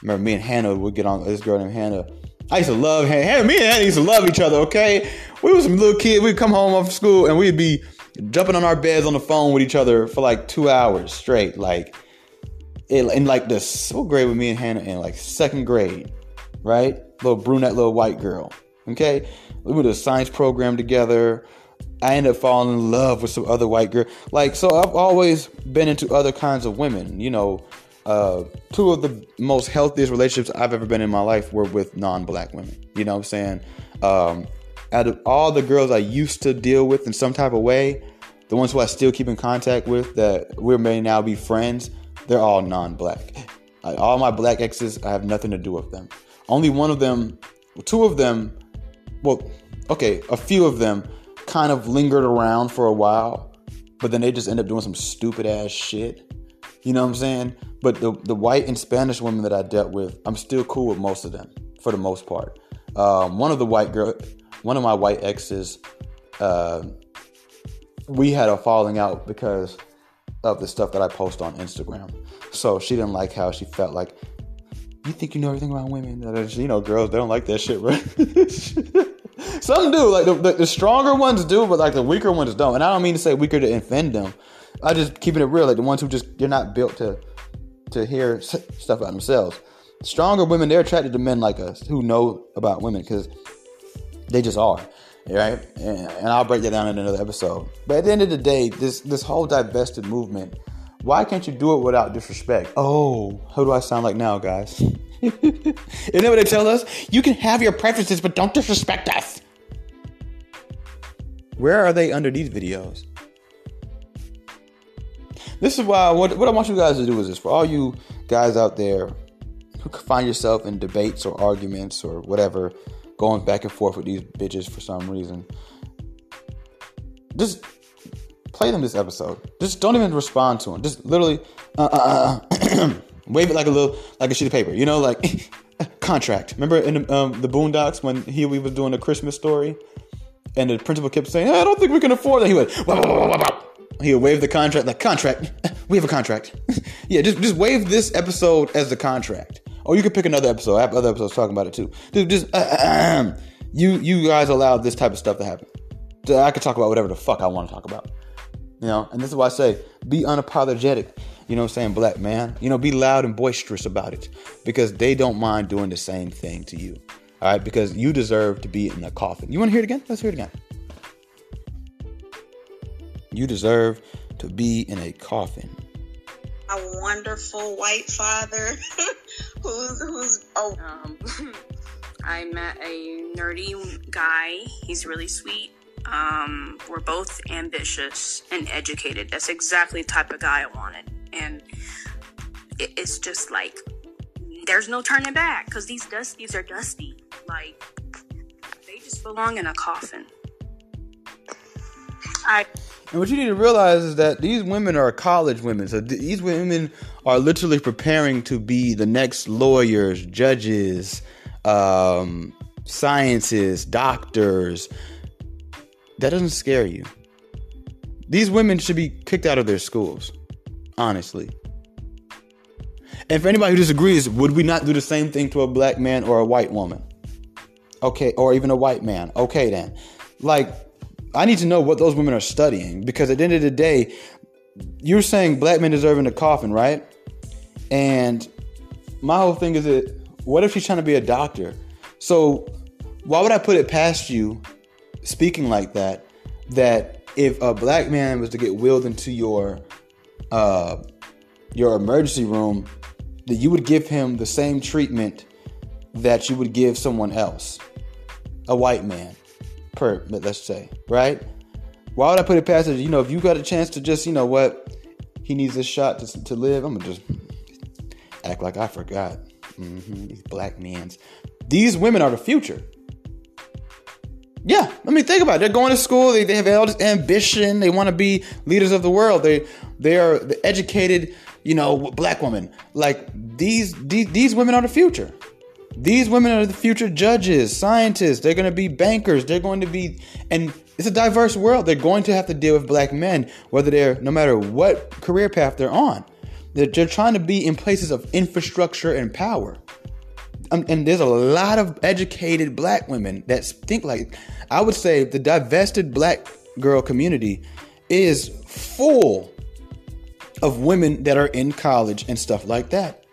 Remember, me and Hannah would get on this girl named Hannah. I used to love Hannah. Hannah me and Hannah used to love each other. Okay, we was some little kids. We'd come home from school and we'd be jumping on our beds on the phone with each other for like two hours straight. Like, in like the so grade with me and Hannah in like second grade, right? Little brunette, little white girl. Okay, we went to a science program together. I ended up falling in love with some other white girl. Like, so I've always been into other kinds of women. You know, uh, two of the most healthiest relationships I've ever been in my life were with non-black women. You know what I'm saying? Um, out of all the girls I used to deal with in some type of way, the ones who I still keep in contact with that we may now be friends, they're all non-black. Like, all my black exes, I have nothing to do with them. Only one of them, two of them, well, okay, a few of them kind of lingered around for a while, but then they just end up doing some stupid ass shit. You know what I'm saying? But the the white and Spanish women that I dealt with, I'm still cool with most of them for the most part. Um, one of the white girl, one of my white exes, uh, we had a falling out because of the stuff that I post on Instagram. So she didn't like how she felt like you think you know everything about women. You know, girls they don't like that shit, right? Some do, like the, the, the, stronger ones do, but like the weaker ones don't. And I don't mean to say weaker to offend them. I just keeping it real, like the ones who just they're not built to to hear stuff about themselves. Stronger women, they're attracted to men like us who know about women because they just are, right? And, and I'll break that down in another episode. But at the end of the day, this this whole divested movement, why can't you do it without disrespect? Oh, how do I sound like now, guys? Isn't that what they tell us? You can have your preferences, but don't disrespect us. Where are they under these videos? This is why what, what I want you guys to do is this for all you guys out there who find yourself in debates or arguments or whatever, going back and forth with these bitches for some reason. Just play them this episode. Just don't even respond to them. Just literally uh, uh, uh, wave it like a little like a sheet of paper. You know, like contract. Remember in um, the Boondocks when he we was doing a Christmas story and the principal kept saying, I don't think we can afford that. He went, wah, wah, wah, he would wave the contract, like, contract. we have a contract. yeah, just, just wave this episode as the contract. Or you could pick another episode. I have other episodes talking about it too. Dude, just, uh, uh, uh you, you guys allowed this type of stuff to happen. I could talk about whatever the fuck I want to talk about. You know, and this is why I say be unapologetic. You know what I'm saying, black man? You know, be loud and boisterous about it because they don't mind doing the same thing to you. All right, because you deserve to be in a coffin. You want to hear it again? Let's hear it again. You deserve to be in a coffin. A wonderful white father who's who's oh um, I met a nerdy guy. He's really sweet. Um, we're both ambitious and educated. That's exactly the type of guy I wanted. And it, it's just like there's no turning back because these dusties are dusty. Like they just belong in a coffin. And what you need to realize is that these women are college women. So these women are literally preparing to be the next lawyers, judges, um, scientists, doctors. That doesn't scare you. These women should be kicked out of their schools, honestly. And for anybody who disagrees, would we not do the same thing to a black man or a white woman? Okay, or even a white man. Okay, then. Like, I need to know what those women are studying because at the end of the day, you're saying black men deserve in the coffin, right? And my whole thing is that what if she's trying to be a doctor? So why would I put it past you speaking like that? That if a black man was to get wheeled into your uh, your emergency room, that you would give him the same treatment that you would give someone else, a white man, per let's say, right? Why would I put it past it? You know, if you got a chance to just, you know what, he needs this shot to, to live, I'm gonna just act like I forgot. Mm-hmm, these black men's. These women are the future. Yeah, I mean, think about it. They're going to school. They, they have all this ambition. They want to be leaders of the world. They they are the educated, you know, black women. Like these these these women are the future. These women are the future judges, scientists. They're going to be bankers. They're going to be, and it's a diverse world. They're going to have to deal with black men, whether they're no matter what career path they're on. They're, they're trying to be in places of infrastructure and power. Um, and there's a lot of educated black women that think like I would say the divested black girl community is full of women that are in college and stuff like that.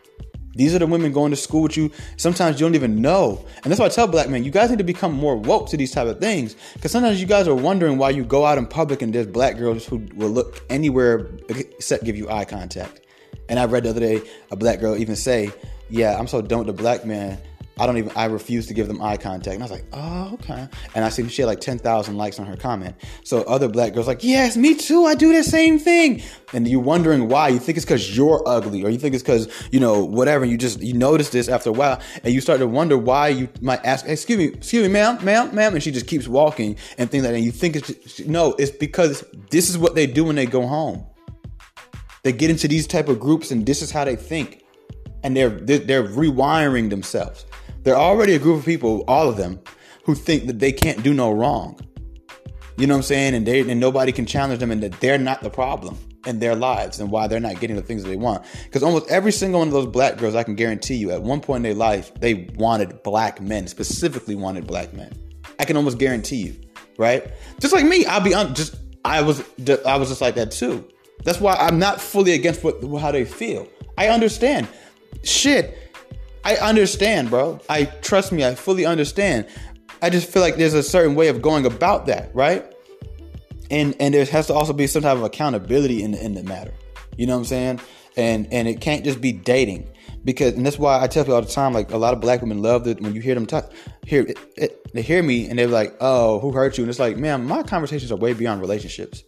These are the women going to school with you. Sometimes you don't even know. And that's why I tell black men, you guys need to become more woke to these type of things. Because sometimes you guys are wondering why you go out in public and there's black girls who will look anywhere except give you eye contact. And I read the other day a black girl even say, Yeah, I'm so done with the black man I don't even I refuse to give them eye contact. And I was like, oh, okay. And I seen she had like 10,000 likes on her comment. So other black girls like, yes, me too. I do the same thing. And you're wondering why. You think it's because you're ugly or you think it's because, you know, whatever. You just, you notice this after a while and you start to wonder why you might ask, excuse me, excuse me, ma'am, ma'am, ma'am. And she just keeps walking and think that, and you think it's, just, no, it's because this is what they do when they go home. They get into these type of groups and this is how they think. And they're, they're rewiring themselves. They're already a group of people, all of them, who think that they can't do no wrong. You know what I'm saying? And they and nobody can challenge them and that they're not the problem in their lives and why they're not getting the things that they want. Because almost every single one of those black girls, I can guarantee you, at one point in their life, they wanted black men, specifically wanted black men. I can almost guarantee you, right? Just like me, I'll be on. Just I was, I was just like that too. That's why I'm not fully against what how they feel. I understand. Shit, I understand, bro. I trust me, I fully understand. I just feel like there's a certain way of going about that, right? And and there has to also be some type of accountability in the, in the matter. You know what I'm saying? And and it can't just be dating because and that's why I tell people all the time. Like a lot of black women love that when you hear them talk, hear it, it, they hear me and they're like, "Oh, who hurt you?" And it's like, man, my conversations are way beyond relationships.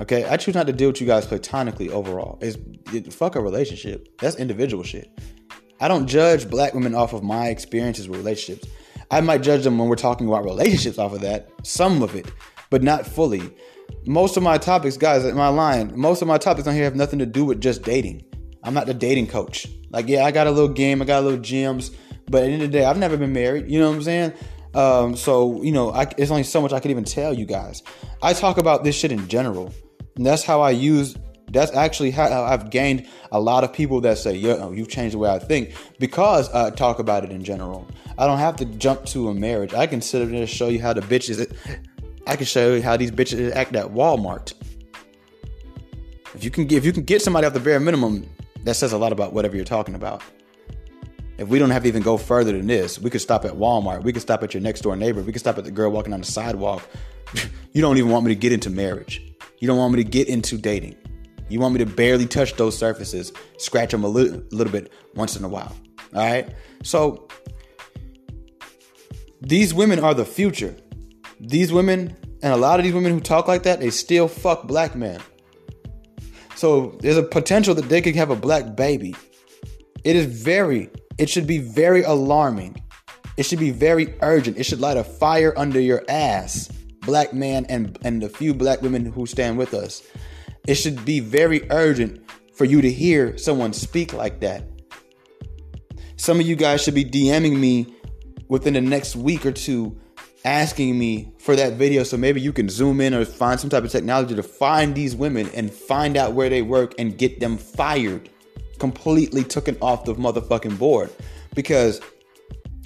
Okay, I choose not to deal with you guys platonically overall. It's it, fuck a relationship. That's individual shit. I don't judge black women off of my experiences with relationships. I might judge them when we're talking about relationships off of that, some of it, but not fully. Most of my topics, guys, at my line, most of my topics on here have nothing to do with just dating. I'm not the dating coach. Like, yeah, I got a little game, I got a little gems, but at the end of the day, I've never been married. You know what I'm saying? Um, so, you know, I, it's only so much I can even tell you guys. I talk about this shit in general. And that's how I use that's actually how I've gained a lot of people that say, "Yeah, oh, you've changed the way I think," because I talk about it in general. I don't have to jump to a marriage. I can sit there and show you how the bitches. I can show you how these bitches act at Walmart. If you can, if you can get somebody off the bare minimum, that says a lot about whatever you're talking about. If we don't have to even go further than this, we could stop at Walmart. We could stop at your next door neighbor. We could stop at the girl walking on the sidewalk. you don't even want me to get into marriage. You don't want me to get into dating. You want me to barely touch those surfaces, scratch them a little, little bit once in a while. All right. So these women are the future. These women, and a lot of these women who talk like that, they still fuck black men. So there's a potential that they could have a black baby. It is very, it should be very alarming. It should be very urgent. It should light a fire under your ass, black man and, and the few black women who stand with us. It should be very urgent for you to hear someone speak like that. Some of you guys should be DMing me within the next week or two asking me for that video so maybe you can zoom in or find some type of technology to find these women and find out where they work and get them fired. completely taken off the motherfucking board. Because,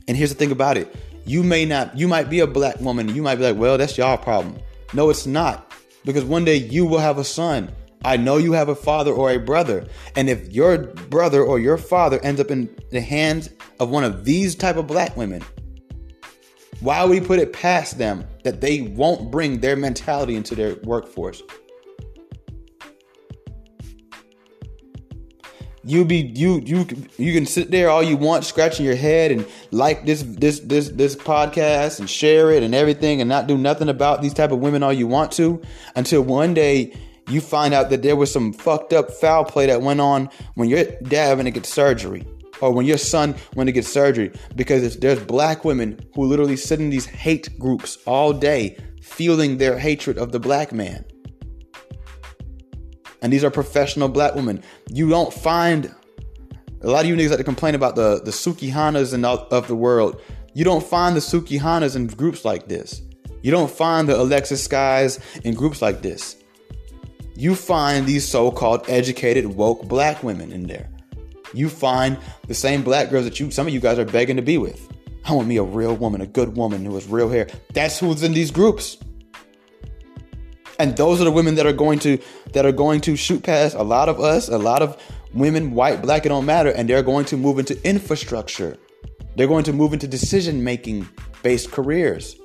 and here's the thing about it you may not, you might be a black woman, you might be like, well, that's y'all problem. No, it's not. Because one day you will have a son. I know you have a father or a brother. And if your brother or your father ends up in the hands of one of these type of black women, why would we put it past them that they won't bring their mentality into their workforce? You be you you you can sit there all you want scratching your head and like this this this this podcast and share it and everything and not do nothing about these type of women all you want to until one day you find out that there was some fucked up foul play that went on when your dad went to get surgery or when your son went to get surgery because there's black women who literally sit in these hate groups all day feeling their hatred of the black man and these are professional black women. You don't find a lot of you niggas like to complain about the the Sukihanas and of the world. You don't find the Sukihanas in groups like this. You don't find the Alexis Skyys in groups like this. You find these so-called educated woke black women in there. You find the same black girls that you some of you guys are begging to be with. I want me a real woman, a good woman who has real hair. That's who's in these groups and those are the women that are going to that are going to shoot past a lot of us a lot of women white black it don't matter and they're going to move into infrastructure. They're going to move into decision making based careers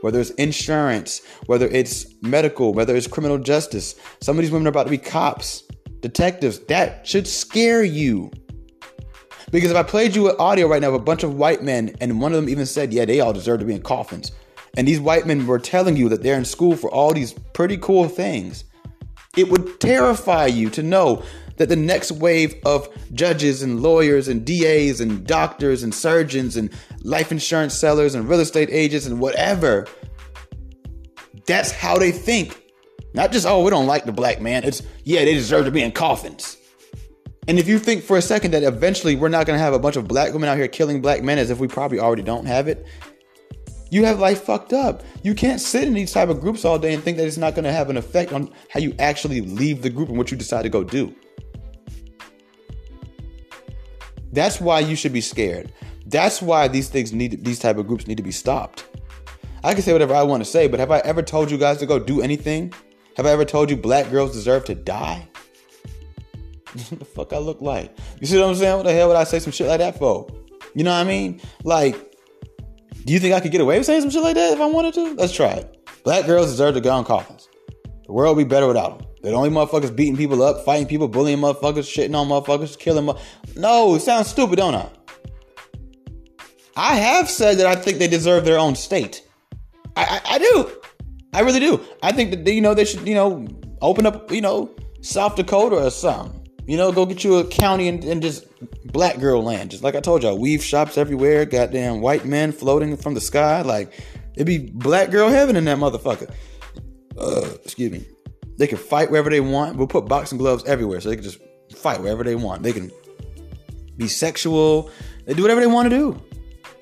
whether it's insurance whether it's medical whether it's criminal justice. Some of these women are about to be cops detectives. That should scare you. Because if i played you an audio right now of a bunch of white men and one of them even said yeah they all deserve to be in coffins and these white men were telling you that they're in school for all these pretty cool things, it would terrify you to know that the next wave of judges and lawyers and DAs and doctors and surgeons and life insurance sellers and real estate agents and whatever, that's how they think. Not just, oh, we don't like the black man. It's, yeah, they deserve to be in coffins. And if you think for a second that eventually we're not going to have a bunch of black women out here killing black men as if we probably already don't have it, you have life fucked up. You can't sit in these type of groups all day and think that it's not going to have an effect on how you actually leave the group and what you decide to go do. That's why you should be scared. That's why these things need these type of groups need to be stopped. I can say whatever I want to say, but have I ever told you guys to go do anything? Have I ever told you black girls deserve to die? what the fuck I look like? You see what I'm saying? What the hell would I say some shit like that for? You know what I mean? Like do you think I could get away with saying some shit like that if I wanted to? Let's try it. Black girls deserve to go in coffins. The world would be better without them. They're the only motherfuckers beating people up, fighting people, bullying motherfuckers, shitting on motherfuckers, killing mo- No, it sounds stupid, don't I? I have said that I think they deserve their own state. I, I, I do. I really do. I think that, you know, they should, you know, open up, you know, South Dakota or something. You know, go get you a county and, and just black girl land. Just like I told y'all, weave shops everywhere, goddamn white men floating from the sky. Like, it'd be black girl heaven in that motherfucker. Uh, excuse me. They can fight wherever they want. We'll put boxing gloves everywhere so they can just fight wherever they want. They can be sexual. They do whatever they want to do.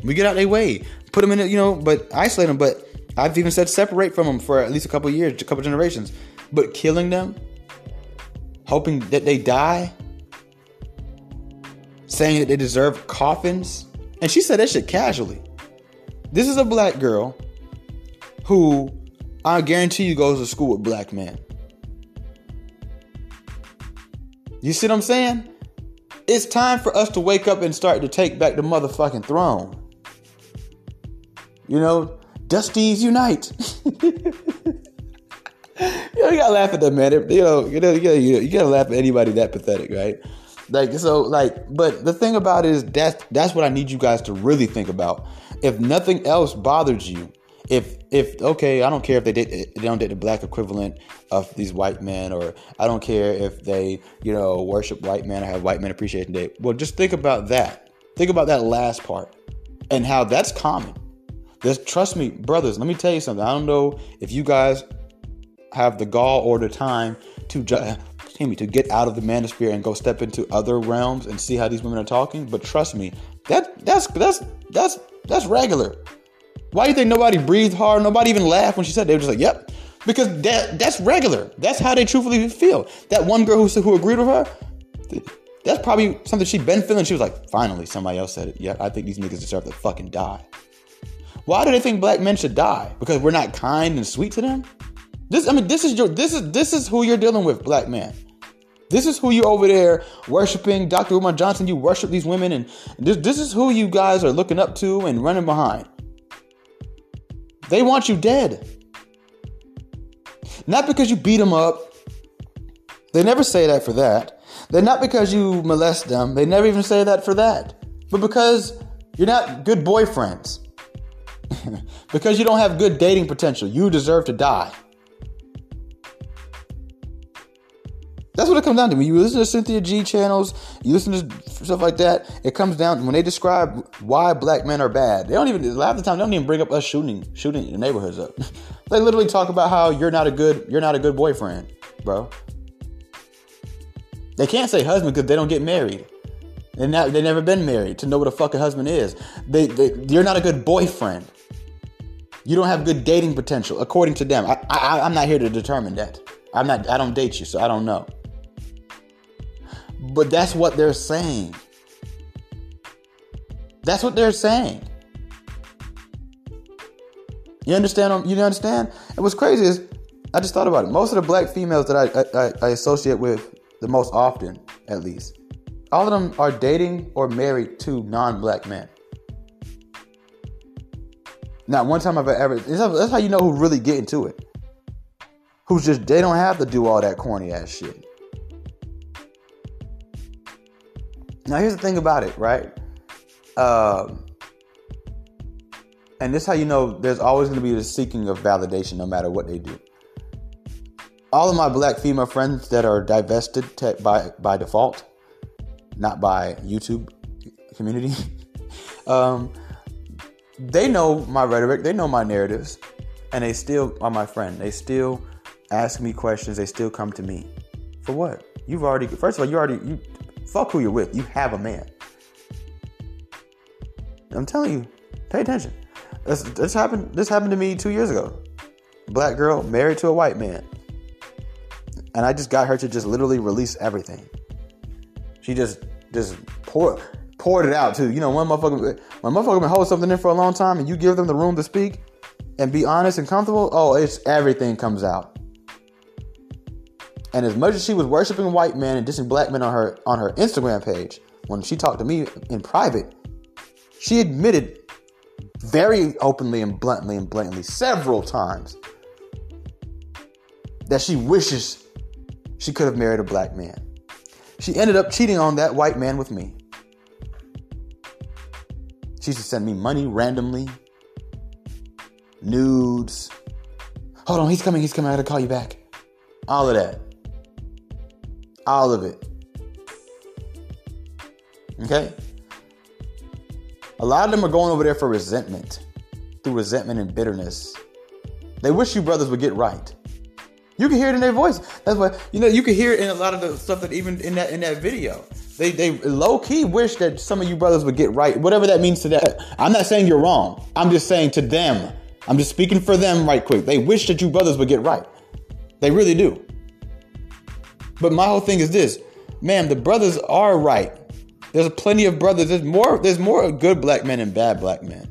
We get out of their way. Put them in, it, you know, but isolate them. But I've even said separate from them for at least a couple years, a couple generations. But killing them hoping that they die, saying that they deserve coffins. And she said that shit casually. This is a black girl who I guarantee you goes to school with black men. You see what I'm saying? It's time for us to wake up and start to take back the motherfucking throne. You know, Dusties unite. you, know, you gotta laugh at that man. You know, you know, you gotta, you gotta laugh at anybody that pathetic, right? Like so, like, but the thing about it is that's that's what I need you guys to really think about. If nothing else bothers you, if if okay, I don't care if they did they don't date the black equivalent of these white men, or I don't care if they you know worship white men or have white men appreciation day. Well, just think about that. Think about that last part and how that's common. There's, trust me, brothers. Let me tell you something. I don't know if you guys have the gall or the time to ju- uh, me to get out of the manosphere and go step into other realms and see how these women are talking. But trust me, that that's that's that's that's regular. Why do you think nobody breathed hard? Nobody even laughed when she said they were just like, "Yep," because that that's regular. That's how they truthfully feel. That one girl who who agreed with her, That's probably something she'd been feeling. She was like, finally, somebody else said it. Yeah, I think these niggas deserve to fucking die. Why do they think black men should die? Because we're not kind and sweet to them? This, I mean, this is your, this is, this is who you're dealing with, black man. This is who you over there worshiping, Dr. Umar Johnson. You worship these women, and this, this is who you guys are looking up to and running behind. They want you dead. Not because you beat them up. They never say that for that. They're not because you molest them. They never even say that for that. But because you're not good boyfriends. because you don't have good dating potential. You deserve to die. That's what it comes down to. When you listen to Cynthia G channels, you listen to stuff like that, it comes down when they describe why black men are bad. They don't even of the time they don't even bring up us shooting shooting the neighborhoods up. they literally talk about how you're not a good you're not a good boyfriend, bro. They can't say husband because they don't get married. They not, they never been married to know what a fucking husband is. They, they you're not a good boyfriend. You don't have good dating potential, according to them. I, I I'm not here to determine that. I'm not. I don't date you, so I don't know. But that's what they're saying. That's what they're saying. You understand? You understand? And what's crazy is, I just thought about it. Most of the black females that I, I, I associate with the most often, at least, all of them are dating or married to non-black men. Not one time I've ever. That's how you know who really get into it. Who's just they don't have to do all that corny ass shit. Now, here's the thing about it, right? Um, and this is how you know there's always going to be the seeking of validation no matter what they do. All of my black female friends that are divested by, by default, not by YouTube community, um, they know my rhetoric, they know my narratives, and they still are my friend. They still ask me questions, they still come to me. For what? You've already, first of all, you already, you, Fuck who you're with. You have a man. I'm telling you, pay attention. This, this happened. This happened to me two years ago. Black girl married to a white man, and I just got her to just literally release everything. She just just pour, poured it out too. You know, one motherfucker, when motherfucker been hold something in for a long time, and you give them the room to speak and be honest and comfortable. Oh, it's everything comes out. And as much as she was worshiping white men and dissing black men on her on her Instagram page, when she talked to me in private, she admitted very openly and bluntly and blatantly several times that she wishes she could have married a black man. She ended up cheating on that white man with me. She used to send me money randomly, nudes. Hold on, he's coming, he's coming. I gotta call you back. All of that. All of it. Okay? A lot of them are going over there for resentment, through resentment and bitterness. They wish you brothers would get right. You can hear it in their voice. That's why you know you can hear it in a lot of the stuff that even in that in that video. They they low key wish that some of you brothers would get right, whatever that means to that. I'm not saying you're wrong. I'm just saying to them. I'm just speaking for them right quick. They wish that you brothers would get right. They really do. But my whole thing is this, man, the brothers are right. There's plenty of brothers. There's more. There's more good black men and bad black men.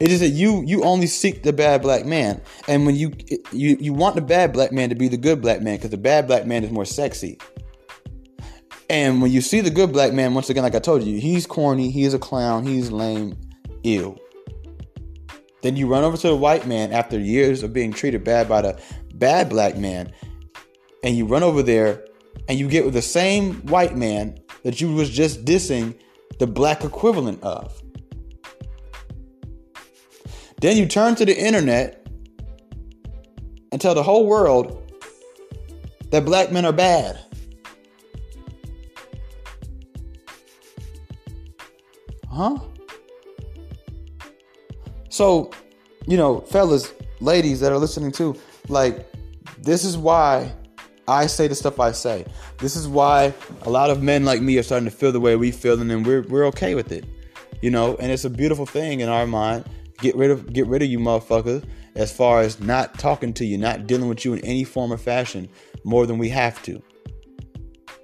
It is that you you only seek the bad black man, and when you you you want the bad black man to be the good black man because the bad black man is more sexy. And when you see the good black man, once again, like I told you, he's corny, he's a clown, he's lame, ill. Then you run over to the white man after years of being treated bad by the bad black man, and you run over there and you get with the same white man that you was just dissing the black equivalent of. Then you turn to the internet and tell the whole world that black men are bad. Huh? So, you know, fellas, ladies that are listening to, like, this is why I say the stuff I say. This is why a lot of men like me are starting to feel the way we feel, and then we're we're okay with it, you know. And it's a beautiful thing in our mind. Get rid of get rid of you motherfuckers as far as not talking to you, not dealing with you in any form or fashion more than we have to.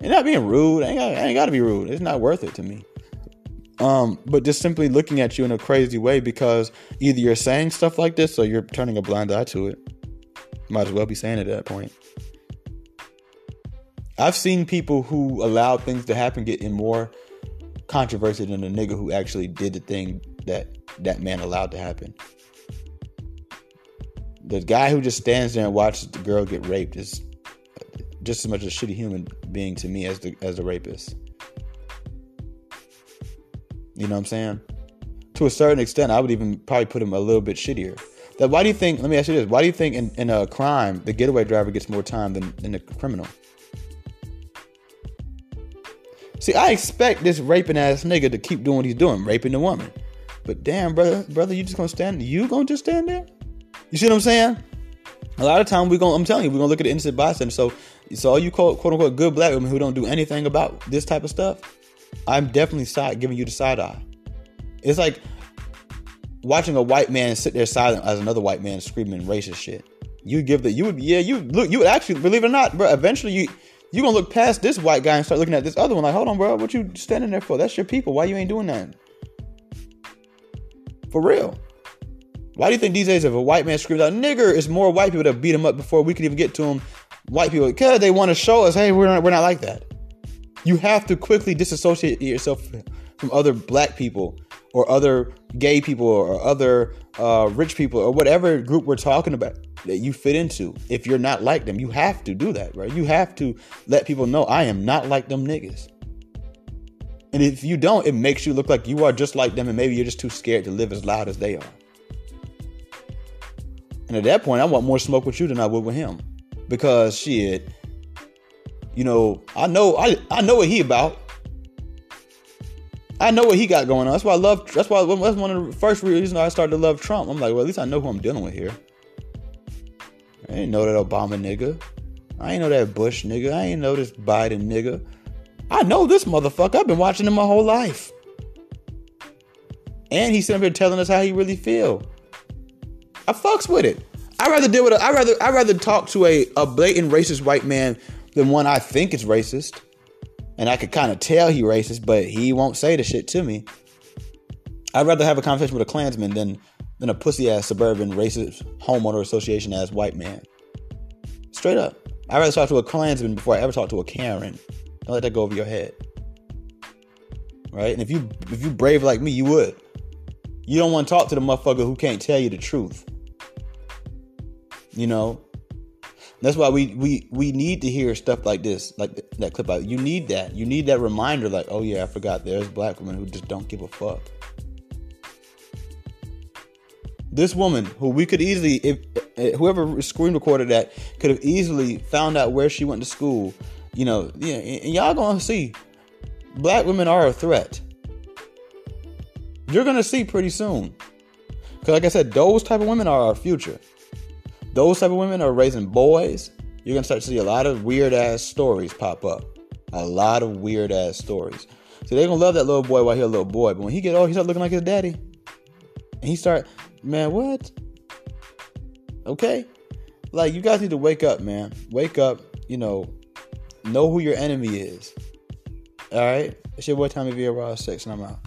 And not being rude. I ain't, got, I ain't got to be rude. It's not worth it to me. Um, but just simply looking at you in a crazy way because either you're saying stuff like this or you're turning a blind eye to it. Might as well be saying it at that point. I've seen people who allowed things to happen get in more controversy than the nigga who actually did the thing that that man allowed to happen. The guy who just stands there and watches the girl get raped is just as much a shitty human being to me as the as the rapist. You know what I'm saying? To a certain extent, I would even probably put him a little bit shittier. That why do you think? Let me ask you this: Why do you think in, in a crime the getaway driver gets more time than, than the criminal? See, I expect this raping ass nigga to keep doing what he's doing, raping the woman. But damn, brother, brother, you just gonna stand? You gonna just stand there? You see what I'm saying? A lot of time we gonna, I'm telling you, we're gonna look at the innocent bystander. So, so all you quote, quote unquote good black women who don't do anything about this type of stuff, I'm definitely side giving you the side eye. It's like watching a white man sit there silent as another white man screaming racist shit. You give the you would yeah you look you would actually believe it or not, bro. Eventually you you gonna look past this white guy and start looking at this other one like, hold on, bro, what you standing there for? That's your people. Why you ain't doing that? For real. Why do you think these days if a white man screams out nigger, it's more white people that beat him up before we can even get to him? White people, because they want to show us, hey, we're not, we're not like that. You have to quickly disassociate yourself from other black people or other gay people or other uh, rich people or whatever group we're talking about that you fit into. If you're not like them, you have to do that, right? You have to let people know I am not like them niggas. And if you don't, it makes you look like you are just like them, and maybe you're just too scared to live as loud as they are. And at that point, I want more smoke with you than I would with him, because shit, you know, I know, I I know what he about. I know what he got going on. That's why I love. That's why that's one of the first reasons I started to love Trump. I'm like, well, at least I know who I'm dealing with here. I ain't know that Obama nigga. I ain't know that Bush nigga. I ain't know this Biden nigga. I know this motherfucker. I've been watching him my whole life. And he's sitting here telling us how he really feel. I fucks with it. I rather deal with a, I rather I rather talk to a, a blatant racist white man than one I think is racist. And I could kind of tell he racist, but he won't say the shit to me. I'd rather have a conversation with a Klansman than than a pussy ass suburban racist homeowner association ass white man. Straight up. I'd rather talk to a Klansman before I ever talk to a Karen. Don't let that go over your head. Right? And if you if you brave like me, you would. You don't want to talk to the motherfucker who can't tell you the truth. You know? That's why we we we need to hear stuff like this, like that clip out. You need that. You need that reminder, like, oh yeah, I forgot. There's black women who just don't give a fuck. This woman, who we could easily, if, if whoever screen recorded that, could have easily found out where she went to school. You know, yeah, and y'all gonna see, black women are a threat. You're gonna see pretty soon, because like I said, those type of women are our future those type of women are raising boys, you're gonna start to see a lot of weird ass stories pop up. A lot of weird ass stories. So they're gonna love that little boy while he's a little boy, but when he get old, he start looking like his daddy, and he start, man, what? Okay, like you guys need to wake up, man. Wake up. You know, know who your enemy is. All right. It's your boy Tommy Villa Raw Six, and I'm out.